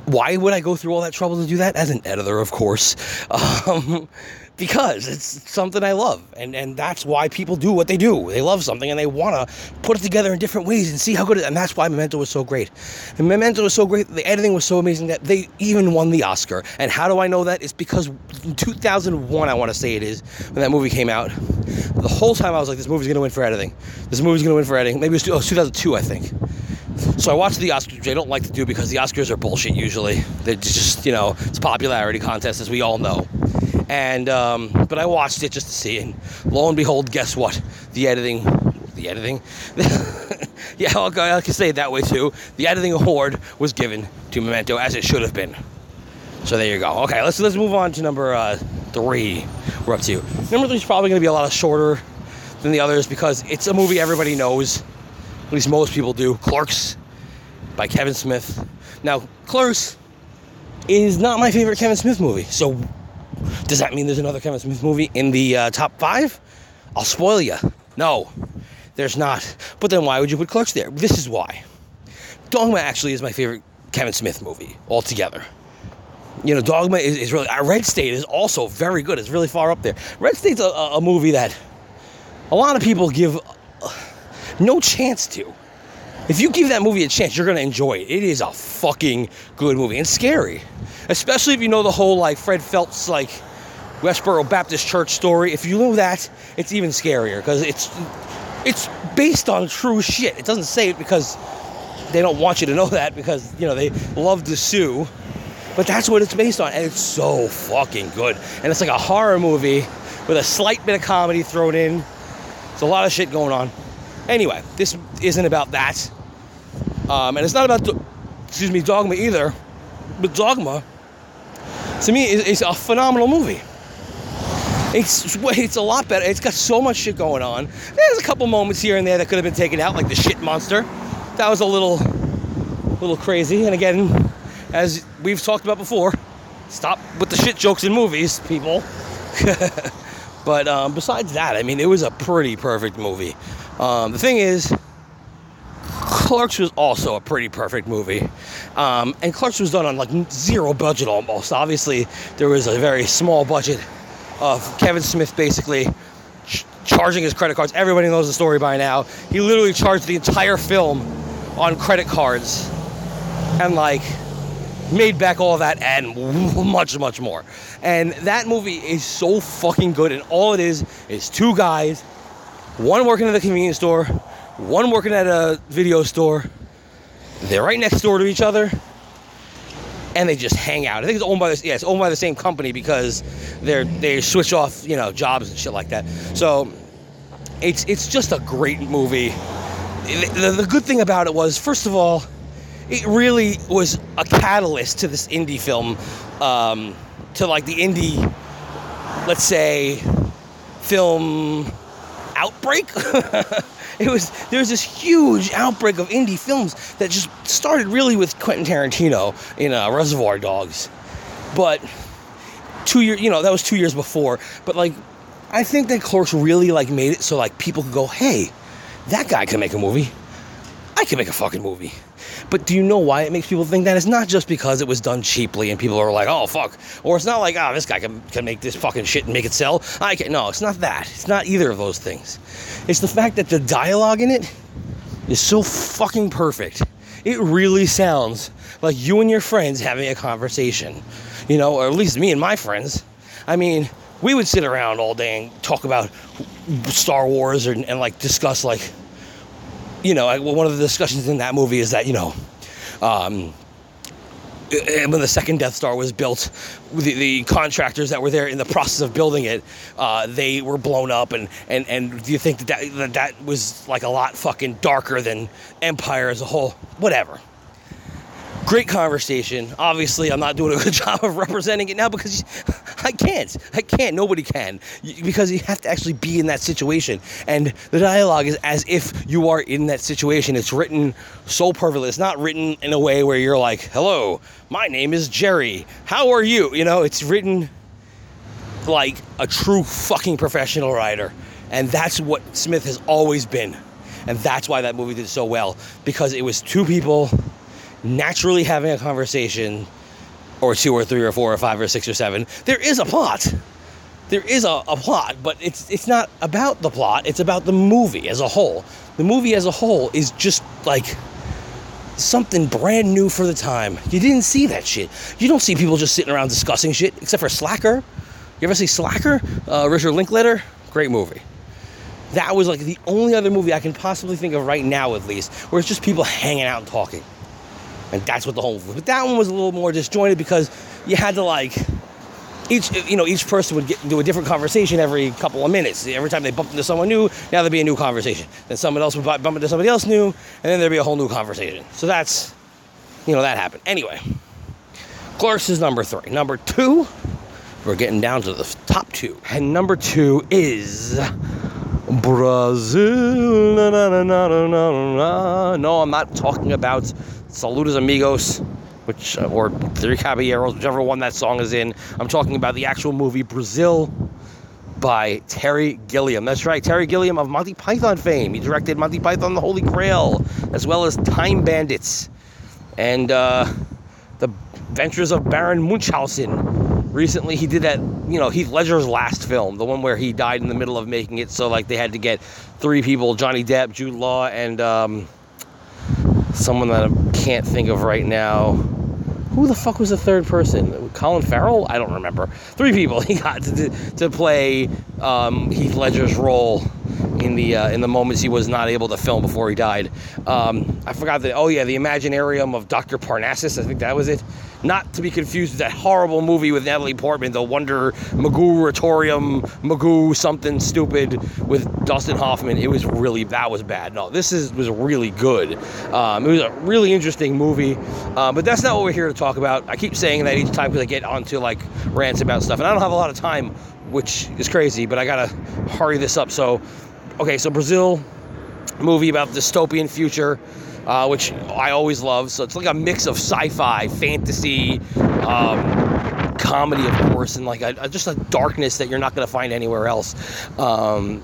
A: why would I go through all that trouble to do that? As an editor, of course. Um, because it's something I love, and and that's why people do what they do. They love something and they want to put it together in different ways and see how good it. And that's why Memento was so great. And Memento was so great. The editing was so amazing that they even won the Oscar. And how do I know that? It's because in 2001, I want to say it is when that movie came out. The whole time I was like, this movie's gonna win for editing. This movie's gonna win for editing. Maybe it was oh, 2002, I think. So I watched the Oscars, which I don't like to do because the Oscars are bullshit usually. They're just, you know, it's popularity contest, as we all know. And, um, but I watched it just to see, and lo and behold, guess what? The editing, the editing? yeah, I'll, I can say it that way too. The editing award was given to Memento, as it should have been. So there you go. Okay, let's let's move on to number uh, three. We're up to number three is probably going to be a lot shorter than the others because it's a movie everybody knows. At least most people do. Clerks by Kevin Smith. Now, Clerks is not my favorite Kevin Smith movie. So, does that mean there's another Kevin Smith movie in the uh, top five? I'll spoil you. No, there's not. But then why would you put Clerks there? This is why. Dogma actually is my favorite Kevin Smith movie altogether. You know, Dogma is, is really. Uh, Red State is also very good. It's really far up there. Red State's a, a movie that a lot of people give uh, no chance to. If you give that movie a chance, you're gonna enjoy it. It is a fucking good movie and scary, especially if you know the whole like Fred Phelps like Westboro Baptist Church story. If you know that, it's even scarier because it's it's based on true shit. It doesn't say it because they don't want you to know that because you know they love to sue but that's what it's based on, and it's so fucking good. And it's like a horror movie with a slight bit of comedy thrown in. There's a lot of shit going on. Anyway, this isn't about that, um, and it's not about excuse me Dogma either. But Dogma, to me, is, a phenomenal movie. It's it's a lot better. It's got so much shit going on. There's a couple moments here and there that could have been taken out, like the shit monster. That was a little, little crazy. And again, as we've talked about before, stop with the shit jokes in movies, people. but um, besides that, I mean, it was a pretty perfect movie. Um, the thing is, Clerks was also a pretty perfect movie. Um, and Clerks was done on like zero budget almost. Obviously, there was a very small budget of Kevin Smith basically ch- charging his credit cards. Everybody knows the story by now. He literally charged the entire film on credit cards. And like, made back all that and much, much more. And that movie is so fucking good. And all it is is two guys, one working at the convenience store, one working at a video store. They're right next door to each other, and they just hang out. I think it's owned by the yeah, it's owned by the same company because they're they switch off you know jobs and shit like that. So it's it's just a great movie. The, the, the good thing about it was, first of all it really was a catalyst to this indie film, um, to like the indie, let's say, film outbreak. it was there was this huge outbreak of indie films that just started really with Quentin Tarantino in uh, Reservoir Dogs, but two years, you know, that was two years before. But like, I think that Clerks really like made it so like people could go, hey, that guy can make a movie. I can make a fucking movie. But do you know why it makes people think that? It's not just because it was done cheaply and people are like, oh, fuck. Or it's not like, oh, this guy can, can make this fucking shit and make it sell. I can No, it's not that. It's not either of those things. It's the fact that the dialogue in it is so fucking perfect. It really sounds like you and your friends having a conversation. You know, or at least me and my friends. I mean, we would sit around all day and talk about Star Wars and, and like discuss like you know, one of the discussions in that movie is that, you know, um, when the second Death Star was built, the, the, contractors that were there in the process of building it, uh, they were blown up. And, and, and do you think that that that was like a lot fucking darker than Empire as a whole? Whatever great conversation. Obviously, I'm not doing a good job of representing it now because I can't. I can't. Nobody can because you have to actually be in that situation. And the dialogue is as if you are in that situation. It's written so perfectly. It's not written in a way where you're like, "Hello, my name is Jerry. How are you?" You know, it's written like a true fucking professional writer. And that's what Smith has always been. And that's why that movie did so well because it was two people naturally having a conversation, or two or three or four or five or six or seven, there is a plot. there is a, a plot, but it's it's not about the plot. It's about the movie as a whole. The movie as a whole is just like something brand new for the time. You didn't see that shit. You don't see people just sitting around discussing shit, except for Slacker. You ever see Slacker? Uh, Richard Linklater, great movie. That was like the only other movie I can possibly think of right now, at least, where it's just people hanging out and talking. And that's what the whole. But that one was a little more disjointed because you had to like each you know each person would get into a different conversation every couple of minutes. Every time they bumped into someone new, now there'd be a new conversation. Then someone else would bump into somebody else new, and then there'd be a whole new conversation. So that's you know that happened. Anyway, Clerks is number three. Number two, we're getting down to the top two, and number two is. Brazil. No, I'm not talking about Saludos Amigos, which uh, or Three Caballeros, whichever one that song is in. I'm talking about the actual movie Brazil by Terry Gilliam. That's right, Terry Gilliam of Monty Python fame. He directed Monty Python: The Holy Grail, as well as Time Bandits, and uh, The Adventures of Baron Munchausen. Recently, he did that, you know, Heath Ledger's last film, the one where he died in the middle of making it. So, like, they had to get three people: Johnny Depp, Jude Law, and um, someone that I can't think of right now. Who the fuck was the third person? Colin Farrell? I don't remember. Three people he got to, to play um, Heath Ledger's role in the uh, in the moments he was not able to film before he died. Um, I forgot that. Oh yeah, the Imaginarium of Dr. Parnassus. I think that was it. Not to be confused with that horrible movie with Natalie Portman, the Wonder Magoo Ratorium Magoo something stupid with Dustin Hoffman. It was really that was bad. No, this is was really good. Um, it was a really interesting movie, uh, but that's not what we're here to talk about. I keep saying that each time because I get onto like rants about stuff, and I don't have a lot of time, which is crazy. But I gotta hurry this up. So, okay, so Brazil movie about dystopian future uh, which I always love. So it's like a mix of sci-fi, fantasy, um, comedy, of course, and like a, a, just a darkness that you're not going to find anywhere else. Um,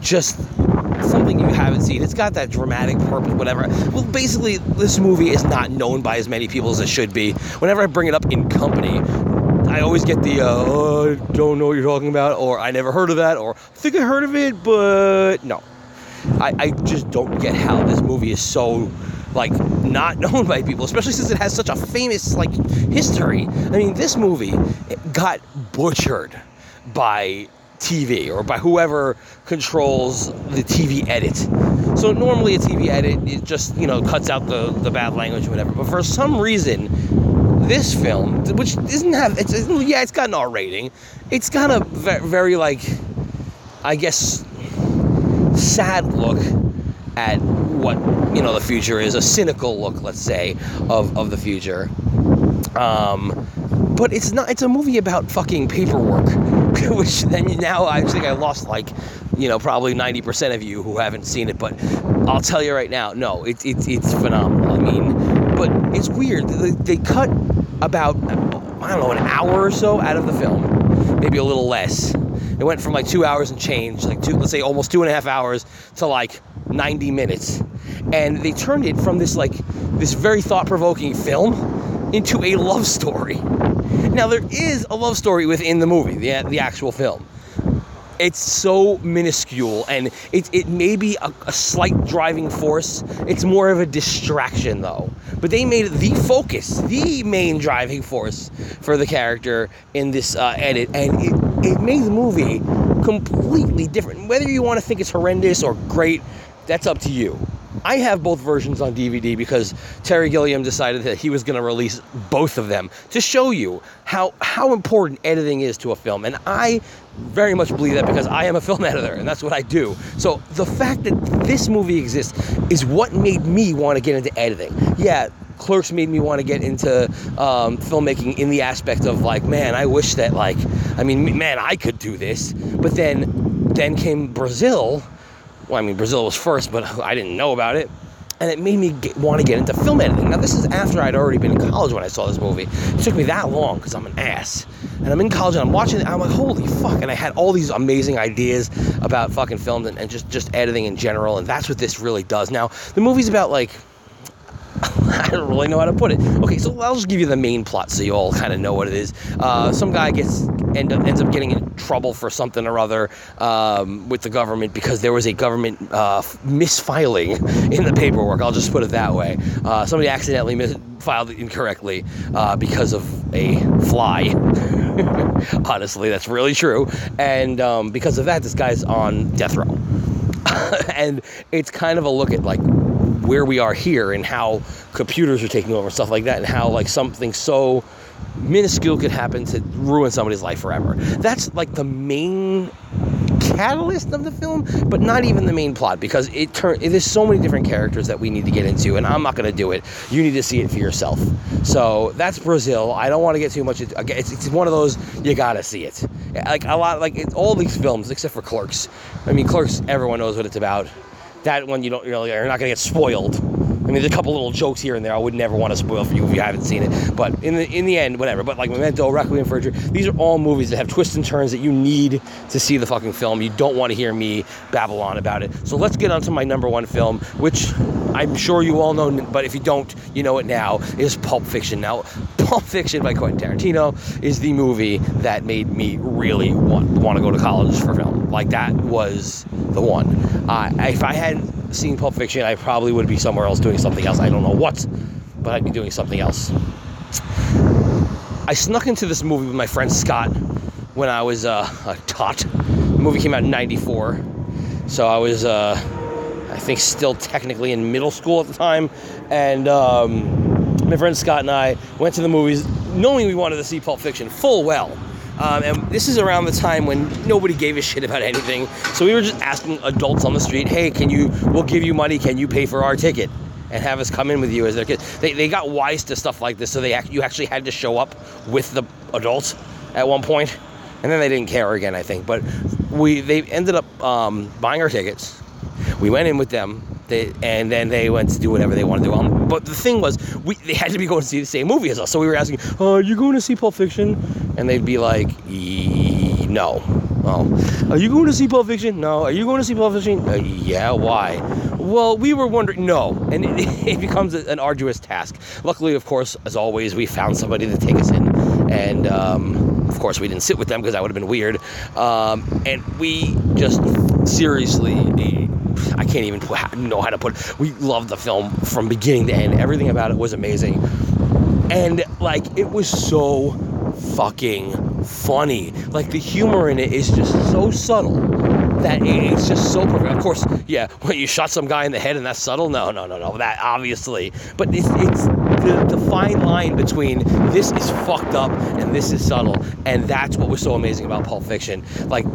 A: just something you haven't seen. It's got that dramatic purpose, whatever. Well, basically, this movie is not known by as many people as it should be. Whenever I bring it up in company, I always get the, uh, oh, I don't know what you're talking about, or I never heard of that, or I think I heard of it, but no. I, I just don't get how this movie is so like not known by people, especially since it has such a famous like history. I mean, this movie got butchered by TV or by whoever controls the TV edit. So normally a TV edit it just you know cuts out the the bad language or whatever. But for some reason, this film, which doesn't have it's yeah it's got an R rating, it's got a very, very like I guess sad look at what you know the future is, a cynical look, let's say, of, of the future. Um, but it's not. It's a movie about fucking paperwork, which then now I think I lost like, you know, probably ninety percent of you who haven't seen it. But I'll tell you right now, no, it's it's it's phenomenal. I mean, but it's weird. They, they cut about I don't know an hour or so out of the film, maybe a little less it went from like two hours and change, like two, let's say almost two and a half hours to like 90 minutes. And they turned it from this like this very thought-provoking film into a love story. Now there is a love story within the movie, the, the actual film. It's so minuscule and it, it may be a, a slight driving force. It's more of a distraction though. But they made it the focus, the main driving force for the character in this uh, edit, and it, it made the movie completely different. Whether you want to think it's horrendous or great, that's up to you. I have both versions on DVD because Terry Gilliam decided that he was going to release both of them to show you how how important editing is to a film. And I very much believe that because I am a film editor and that's what I do. So the fact that this movie exists is what made me want to get into editing. Yeah, Clerks made me want to get into um, filmmaking in the aspect of like, man, I wish that like, I mean, man, I could do this. But then, then came Brazil well, I mean, Brazil was first, but I didn't know about it. And it made me get, want to get into film editing. Now, this is after I'd already been in college when I saw this movie. It took me that long because I'm an ass. And I'm in college and I'm watching it. I'm like, holy fuck. And I had all these amazing ideas about fucking films and, and just, just editing in general. And that's what this really does. Now, the movie's about like I don't really know how to put it. Okay, so I'll just give you the main plot so you all kind of know what it is. Uh, some guy gets end up, ends up getting in trouble for something or other um, with the government because there was a government uh, misfiling in the paperwork. I'll just put it that way. Uh, somebody accidentally mis- filed it incorrectly uh, because of a fly. Honestly, that's really true. And um, because of that, this guy's on death row. and it's kind of a look at like where we are here and how computers are taking over and stuff like that and how like something so minuscule could happen to ruin somebody's life forever. That's like the main catalyst of the film but not even the main plot because it turn there's so many different characters that we need to get into and i'm not going to do it. You need to see it for yourself. So that's brazil. I don't want to get too much into it's, it's one of those you gotta see it. Like a lot like it, all these films except for clerks. I mean clerks everyone knows what it's about that one you don't really you're not gonna get spoiled. I mean, there's a couple little jokes here and there. I would never want to spoil for you if you haven't seen it. But in the in the end, whatever. But like Memento, Requiem for a Dream, these are all movies that have twists and turns that you need to see the fucking film. You don't want to hear me babble on about it. So let's get on to my number one film, which I'm sure you all know, but if you don't, you know it now, is Pulp Fiction. Now, Pulp Fiction by Quentin Tarantino is the movie that made me really want, want to go to college for film. Like, that was the one. Uh, if I hadn't seen Pulp Fiction, I probably would be somewhere else doing something else. I don't know what, but I'd be doing something else. I snuck into this movie with my friend Scott when I was uh, a tot. The movie came out in 94. So I was, uh, I think, still technically in middle school at the time. And um, my friend Scott and I went to the movies knowing we wanted to see Pulp Fiction full well. Um, and this is around the time when nobody gave a shit about anything. So we were just asking adults on the street, hey, can you, we'll give you money, can you pay for our ticket? And have us come in with you as their kids. They, they got wise to stuff like this, so they you actually had to show up with the adults at one point, and then they didn't care again, I think. But we they ended up um, buying our tickets. We went in with them, they, and then they went to do whatever they wanted to do. But the thing was, we they had to be going to see the same movie as us. So we were asking, "Oh, are you going to see Pulp Fiction?" And they'd be like, "No." Are you going to see Pulp Fiction? No. Are you going to see Pulp Fiction? Uh, yeah. Why? Well, we were wondering. No, and it, it becomes an arduous task. Luckily, of course, as always, we found somebody to take us in, and um, of course, we didn't sit with them because that would have been weird. Um, and we just seriously can't even know how to put it. We loved the film from beginning to end. Everything about it was amazing. And like it was so fucking funny. Like the humor in it is just so subtle that it's just so perfect. Of course, yeah, when you shot some guy in the head and that's subtle. No, no, no, no. That obviously, but it's it's the, the fine line between this is fucked up and this is subtle, and that's what was so amazing about Pulp Fiction. Like,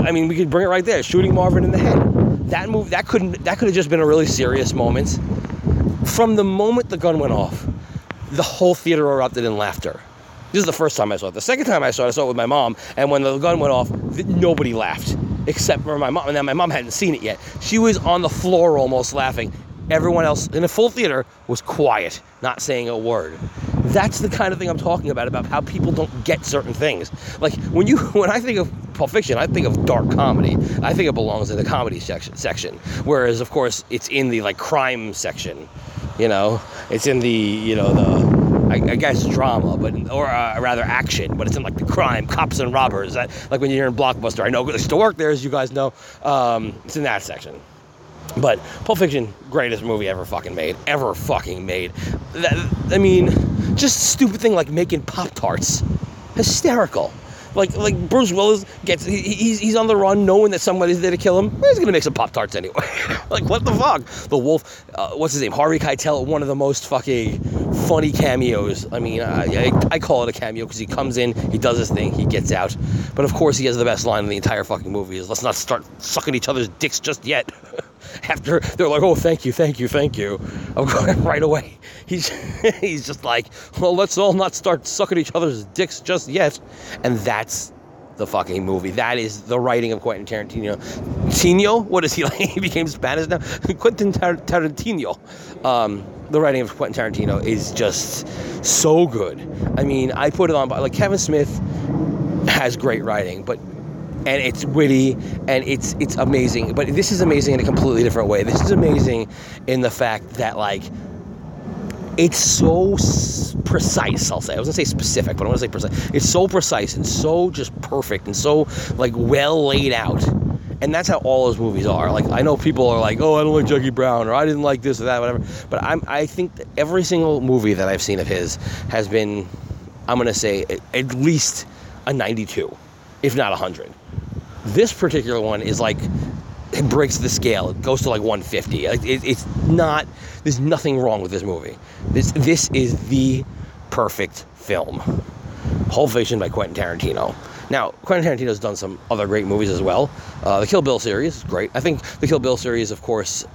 A: I mean, we could bring it right there, shooting Marvin in the head. That move that couldn't that could have just been a really serious moment. From the moment the gun went off, the whole theater erupted in laughter. This is the first time I saw it. The second time I saw it, I saw it with my mom, and when the gun went off, nobody laughed except for my mom. And then my mom hadn't seen it yet. She was on the floor almost laughing. Everyone else in the full theater was quiet, not saying a word. That's the kind of thing I'm talking about about how people don't get certain things. Like when you when I think of Pulp Fiction, I think of dark comedy. I think it belongs in the comedy section section. Whereas of course it's in the like crime section. You know, it's in the you know the I, I guess drama, but or uh, rather action, but it's in like the crime, cops and robbers. Like when you're in Blockbuster, I know I used to work there, as you guys know. Um, it's in that section. But Pulp Fiction, greatest movie ever fucking made, ever fucking made. That, I mean, just stupid thing like making Pop Tarts, hysterical. Like like Bruce Willis gets he, he's he's on the run knowing that somebody's there to kill him. He's gonna make some Pop Tarts anyway. like what the fuck? The Wolf, uh, what's his name? Harvey Keitel, one of the most fucking funny cameos. I mean, I, I, I call it a cameo because he comes in, he does his thing, he gets out. But of course, he has the best line in the entire fucking movie: is "Let's not start sucking each other's dicks just yet." After they're like, "Oh, thank you, thank you, thank you," I'm going right away. He's he's just like, "Well, let's all not start sucking each other's dicks just yet," and that's the fucking movie. That is the writing of Quentin Tarantino. Tino, what is he like? He became Spanish now. Quentin Tar- Tarantino. Um, the writing of Quentin Tarantino is just so good. I mean, I put it on like Kevin Smith has great writing, but and it's witty and it's it's amazing. But this is amazing in a completely different way. This is amazing in the fact that like it's so precise. I'll say. I was gonna say specific, but I want to say precise. It's so precise and so just perfect and so like well laid out. And that's how all those movies are. Like I know people are like, "Oh, I don't like Jackie Brown," or "I didn't like this or that," whatever. But I'm I think that every single movie that I've seen of his has been, I'm gonna say at- least a 92, if not a 100. This particular one is like it breaks the scale. It goes to like 150. Like it, it's not. There's nothing wrong with this movie. This this is the perfect film. Pulp Fiction by Quentin Tarantino. Now, Quentin Tarantino's done some other great movies as well. Uh, the Kill Bill series great. I think the Kill Bill series, of course,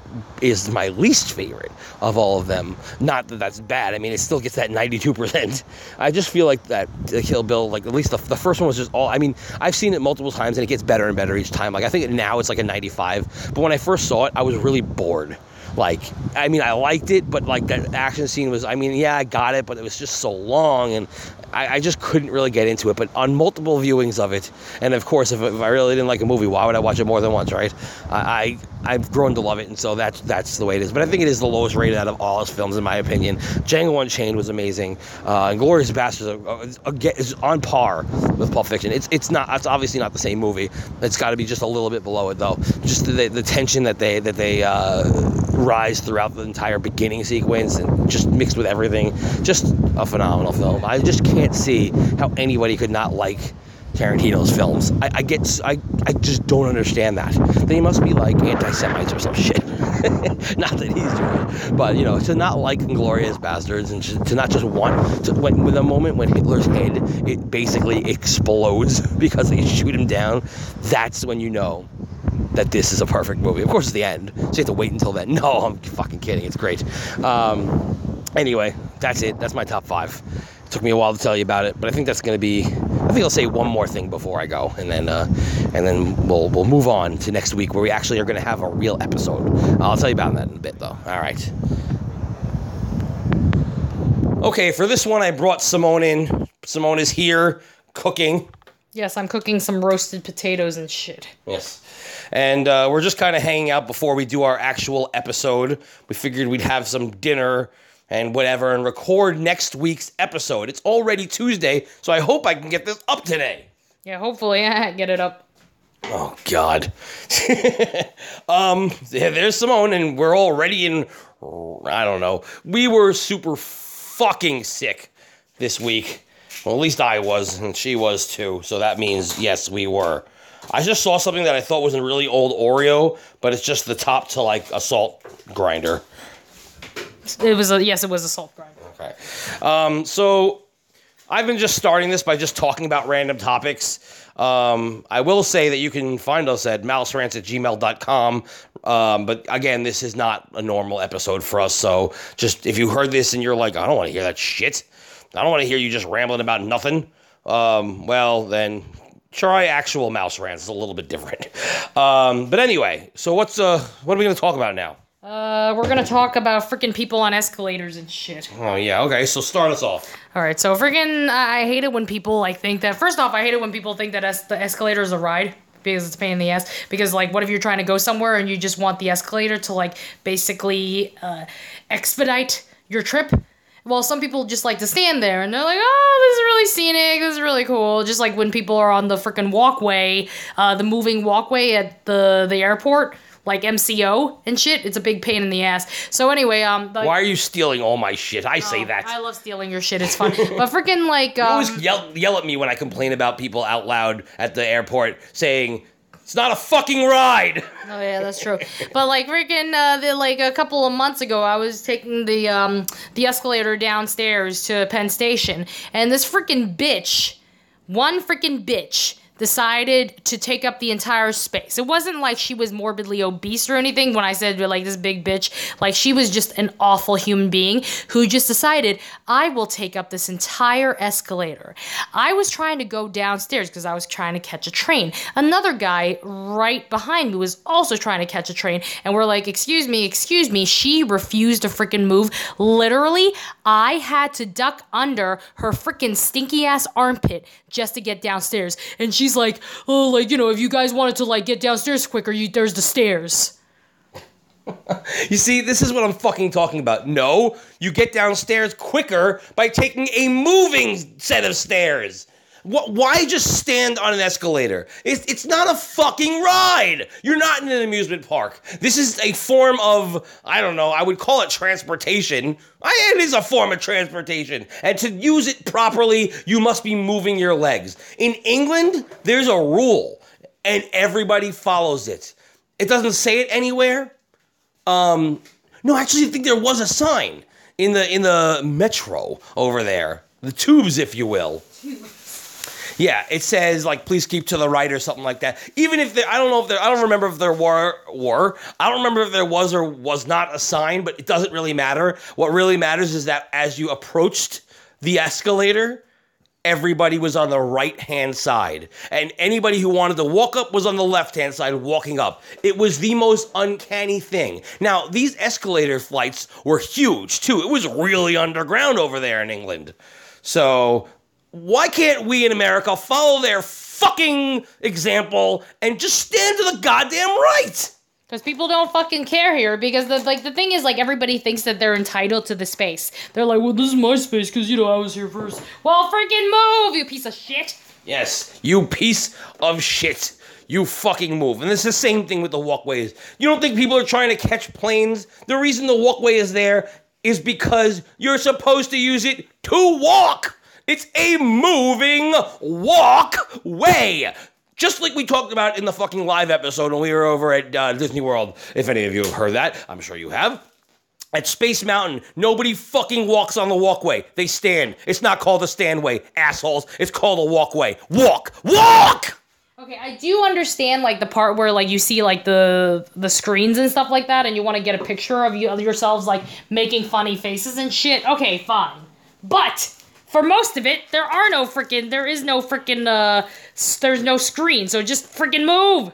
A: is my least favorite of all of them. Not that that's bad. I mean, it still gets that 92%. I just feel like that the Kill Bill, like at least the, the first one was just all. I mean, I've seen it multiple times and it gets better and better each time. Like I think now it's like a 95. But when I first saw it, I was really bored. Like, I mean, I liked it, but like that action scene was, I mean, yeah, I got it, but it was just so long and I, I just couldn't really get into it. But on multiple viewings of it, and of course, if, if I really didn't like a movie, why would I watch it more than once, right? I, I have grown to love it, and so that's that's the way it is. But I think it is the lowest rated out of all his films, in my opinion. Django Unchained was amazing. Uh, and Glorious Bastards are, are, is on par with Pulp Fiction. It's it's not. It's obviously not the same movie. It's got to be just a little bit below it, though. Just the, the tension that they that they uh, rise throughout the entire beginning sequence, and just mixed with everything. Just a phenomenal film. I just can't see how anybody could not like Tarantino's films. I, I get, I, I just don't understand that. They must be like anti-Semites or some shit. not that he's doing, but you know, to not like Inglorious Bastards and just, to not just want to, when with a moment when Hitler's head it basically explodes because they shoot him down. That's when you know that this is a perfect movie. Of course, it's the end, so you have to wait until then. No, I'm fucking kidding. It's great. Um, anyway, that's it. That's my top five. It took me a while to tell you about it, but I think that's going to be. I think I'll say one more thing before I go, and then uh, and then we'll we'll move on to next week where we actually are going to have a real episode. I'll tell you about that in a bit, though. All right. Okay, for this one, I brought Simone in. Simone is here cooking.
B: Yes, I'm cooking some roasted potatoes and shit.
A: Yes. And uh, we're just kind of hanging out before we do our actual episode. We figured we'd have some dinner and whatever and record next week's episode. It's already Tuesday, so I hope I can get this up today.
B: Yeah, hopefully I get it up.
A: Oh, God. um, yeah, there's Simone, and we're already in. I don't know. We were super fucking sick this week. Well, at least I was, and she was too. So that means, yes, we were. I just saw something that I thought was a really old Oreo, but it's just the top to like a salt grinder.
B: It was a yes, it was a salt grinder.
A: Okay. Um, so I've been just starting this by just talking about random topics. Um, I will say that you can find us at mouserants at gmail.com. Um, but again, this is not a normal episode for us. So just if you heard this and you're like, I don't want to hear that shit, I don't want to hear you just rambling about nothing. Um, well, then try actual mouse rants. It's a little bit different. Um, but anyway, so what's uh, what are we going to talk about now?
B: Uh, we're gonna talk about freaking people on escalators and shit.
A: Oh yeah, okay. So start us off.
B: All right, so freaking, I hate it when people like think that. First off, I hate it when people think that es- the escalator is a ride because it's a pain in the ass. Because like, what if you're trying to go somewhere and you just want the escalator to like basically uh, expedite your trip? Well, some people just like to stand there and they're like, oh, this is really scenic. This is really cool. Just like when people are on the freaking walkway, uh, the moving walkway at the the airport, like MCO and shit. It's a big pain in the ass. So anyway, um, the,
A: Why are you stealing all my shit? I say that.
B: I love stealing your shit. It's fun, but freaking like,
A: You
B: um,
A: always yell, yell at me when I complain about people out loud at the airport saying, it's not a fucking ride.
B: Oh yeah, that's true. but like freaking uh, the, like a couple of months ago, I was taking the um the escalator downstairs to Penn Station, and this freaking bitch, one freaking bitch decided to take up the entire space. It wasn't like she was morbidly obese or anything when I said like this big bitch. Like she was just an awful human being who just decided I will take up this entire escalator. I was trying to go downstairs because I was trying to catch a train. Another guy right behind me was also trying to catch a train and we're like, "Excuse me, excuse me." She refused to freaking move. Literally, I had to duck under her freaking stinky ass armpit just to get downstairs. And she's like, "Oh, like, you know, if you guys wanted to like get downstairs quicker, you there's the stairs."
A: You see, this is what I'm fucking talking about. No, you get downstairs quicker by taking a moving set of stairs. Wh- Why just stand on an escalator? It's, it's not a fucking ride. You're not in an amusement park. This is a form of, I don't know, I would call it transportation. I, it is a form of transportation. And to use it properly, you must be moving your legs. In England, there's a rule, and everybody follows it. It doesn't say it anywhere. Um, no, actually, I think there was a sign in the in the metro over there, the tubes, if you will. Yeah, it says like please keep to the right or something like that. Even if I don't know if there, I don't remember if there were were. I don't remember if there was or was not a sign, but it doesn't really matter. What really matters is that as you approached the escalator, everybody was on the right hand side, and anybody who wanted to walk up was on the left hand side walking up. It was the most uncanny thing. Now these escalator flights were huge too. It was really underground over there in England. So why can't we in America follow their fucking example and just stand to the goddamn right?
B: Because people don't fucking care here. Because the like the thing is like everybody thinks that they're entitled to the space. They're like, well, this is my space because you know I was here first. Well, freaking move, you piece of shit.
A: Yes, you piece of shit. You fucking move. And it's the same thing with the walkways. You don't think people are trying to catch planes? The reason the walkway is there is because you're supposed to use it to walk. It's a moving walkway. Just like we talked about in the fucking live episode when we were over at uh, Disney World. If any of you have heard that, I'm sure you have. At Space Mountain, nobody fucking walks on the walkway. They stand. It's not called a standway, assholes. It's called a walkway. Walk! Walk!
B: Okay, I do understand like the part where like you see like the the screens and stuff like that, and you want to get a picture of you of yourselves like making funny faces and shit. Okay, fine, but for most of it, there are no freaking there is no freaking uh there's no screen, so just freaking move,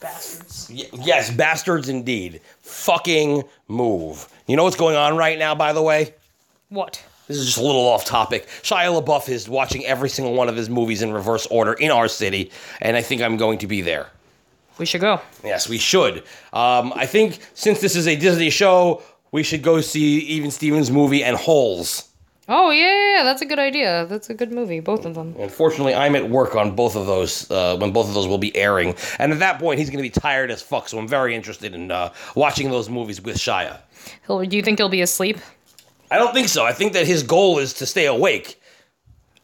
B: bastards.
A: Y- yes, bastards indeed. Fucking move. You know what's going on right now, by the way?
B: What?
A: This is just a little off topic. Shia LaBeouf is watching every single one of his movies in reverse order in our city, and I think I'm going to be there.
B: We should go.
A: Yes, we should. Um, I think since this is a Disney show, we should go see Even Stevens' movie and Holes.
B: Oh yeah, yeah, yeah, that's a good idea. That's a good movie, both of them.
A: Unfortunately, I'm at work on both of those uh, when both of those will be airing, and at that point, he's going to be tired as fuck. So I'm very interested in uh, watching those movies with Shia.
B: He'll, do you think he'll be asleep?
A: I don't think so. I think that his goal is to stay awake.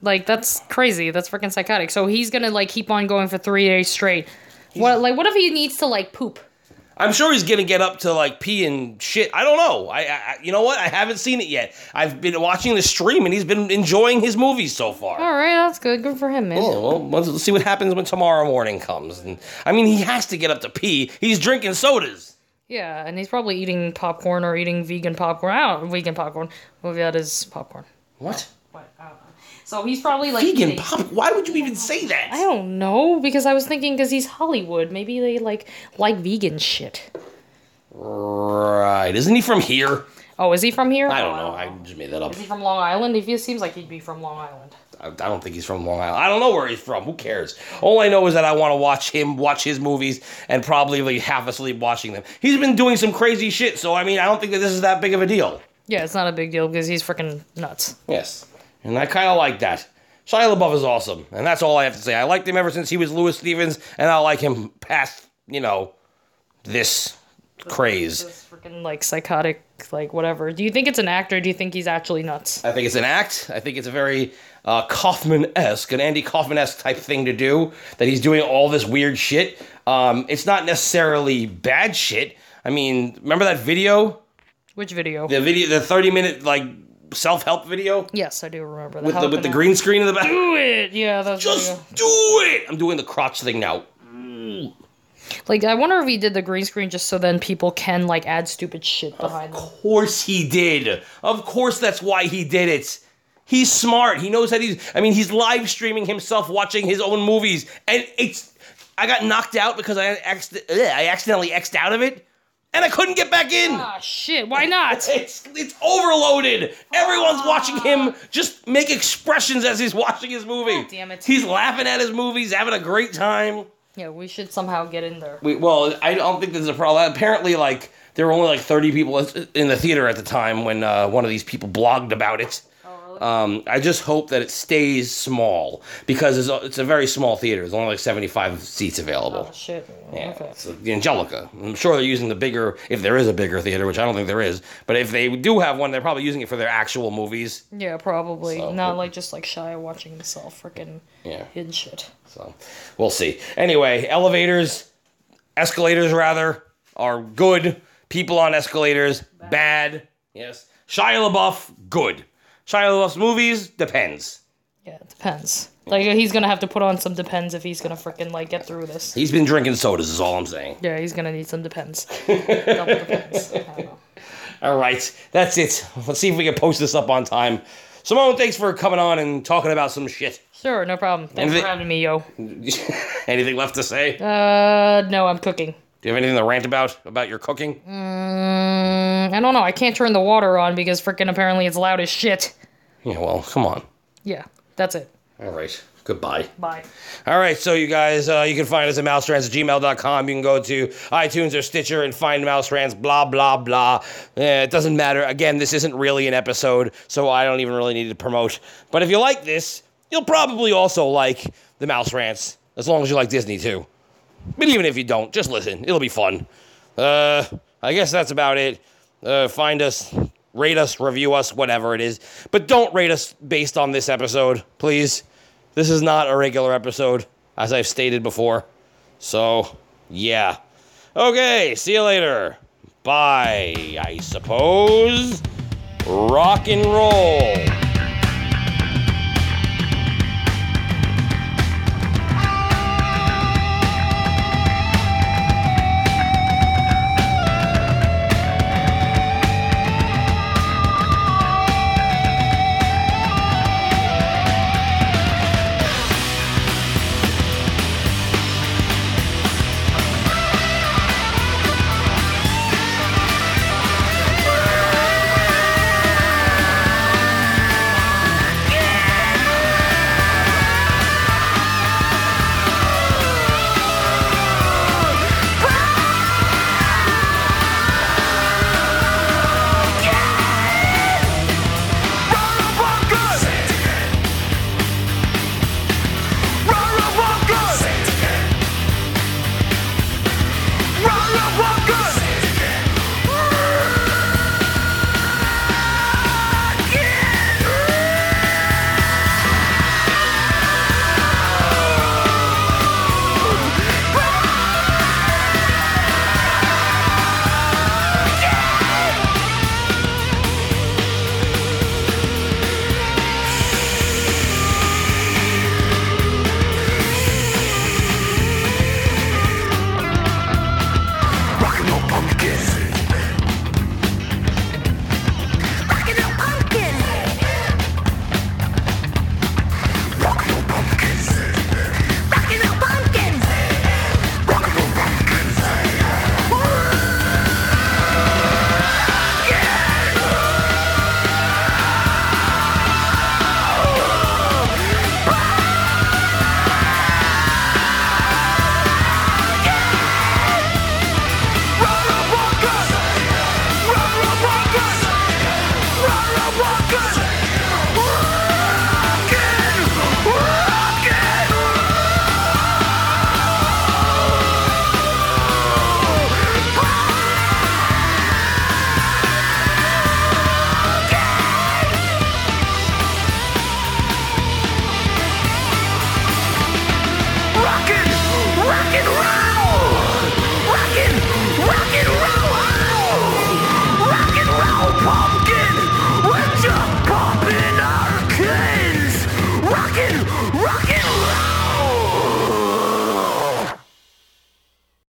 B: Like that's crazy. That's freaking psychotic. So he's gonna like keep on going for three days straight. What like what if he needs to like poop?
A: I'm sure he's gonna get up to like pee and shit. I don't know. I, I you know what? I haven't seen it yet. I've been watching the stream and he's been enjoying his movies so far.
B: All right, that's good. Good for him, man.
A: Yeah, well, let's let's see what happens when tomorrow morning comes. And I mean, he has to get up to pee. He's drinking sodas.
B: Yeah, and he's probably eating popcorn or eating vegan popcorn. I don't vegan popcorn. Well, that is popcorn.
A: What?
B: What? Oh. I don't know. So he's probably like
A: Vegan
B: eating-
A: pop? Why would you even say that?
B: I don't know because I was thinking because he's Hollywood, maybe they like like vegan shit.
A: Right? Isn't he from here?
B: Oh, is he from here?
A: I don't know. I just made that up.
B: Is he from Long Island? He seems like he'd be from Long Island.
A: I, I don't think he's from Long Island. I don't know where he's from. Who cares? All I know is that I want to watch him watch his movies and probably like half asleep watching them. He's been doing some crazy shit, so I mean, I don't think that this is that big of a deal.
B: Yeah, it's not a big deal because he's freaking nuts.
A: Yes, and I kind of like that. Shia LaBeouf is awesome, and that's all I have to say. I liked him ever since he was Louis Stevens, and I like him past, you know, this craze.
B: This freaking like psychotic, like whatever. Do you think it's an actor? Or do you think he's actually nuts?
A: I think it's an act. I think it's a very uh, Kaufman-esque, an Andy Kaufman-esque type thing to do. That he's doing all this weird shit. Um, it's not necessarily bad shit. I mean, remember that video?
B: Which video?
A: The video, the thirty-minute like self-help video
B: Yes, I do remember that.
A: with the with the green screen in the back.
B: Do it. Yeah, that's
A: Just do it. I'm doing the crotch thing now. Mm.
B: like. I wonder if he did the green screen just so then people can like add stupid shit behind them.
A: Of course he did. Of course that's why he did it. He's smart. He knows that he's, I mean, he's live streaming himself watching his own movies, and it's. I got knocked out because I I accidentally xed out of it, and I couldn't get back in.
B: Ah, shit. Why not?
A: It's it's overloaded. Everyone's watching him just make expressions as he's watching his movie.
B: God damn it.
A: He's laughing at his movies, having a great time.
B: yeah, we should somehow get in there.
A: We, well, I don't think there's a problem. Apparently, like there were only like 30 people in the theater at the time when uh, one of these people blogged about it. Um, I just hope that it stays small because it's a, it's a very small theater. There's only like 75 seats available.
B: Oh shit.
A: Yeah,
B: Okay.
A: it's the Angelika. I'm sure they're using the bigger, if there is a bigger theater, which I don't think there is. But if they do have one, they're probably using it for their actual movies.
B: Yeah, probably.
A: So-
B: Not like just like Shia watching himself freaking
A: Yeah.
B: hidden shit.
A: So we'll see. Anyway, elevators, escalators rather, are good. People on escalators, bad. Yes. Shia LaBeouf, good. Shia LaBeouf's movies, depends.
B: Yeah, it depends. Like he's gonna have to put on some depends if he's gonna freaking like get through this.
A: He's been drinking sodas, is all I'm saying.
B: Yeah, he's gonna need some depends. Double depends. I don't know.
A: All right, that's it. Let's see if we can post this up on time. Simone, thanks for coming on and talking about some shit.
B: Sure, no problem. Thanks
A: Anything-
B: for having me, yo.
A: anything left to say?
B: Uh, no, I'm cooking.
A: Do you have anything to rant about about your cooking?
B: Mm, I don't know. I can't turn the water on because freaking apparently it's loud as shit.
A: Yeah, well, come on.
B: Yeah, that's it.
A: All right. Goodbye.
B: Bye.
A: All right, so you guys, uh, you can find us at mouserants at gmail.com. You can go to iTunes or Stitcher and find Mouse Rants, blah, blah, blah. Eh, it doesn't matter. Again, this isn't really an episode, so I don't even really need to promote. But if you like this, you'll probably also like the Mouse Rants, as long as you like Disney too. But even if you don't, just listen. It'll be fun. Uh, I guess that's about it. Uh, find us, rate us, review us, whatever it is. But don't rate us based on this episode, please. This is not a regular episode, as I've stated before. So, yeah. Okay, see you later. Bye, I suppose. Rock and roll.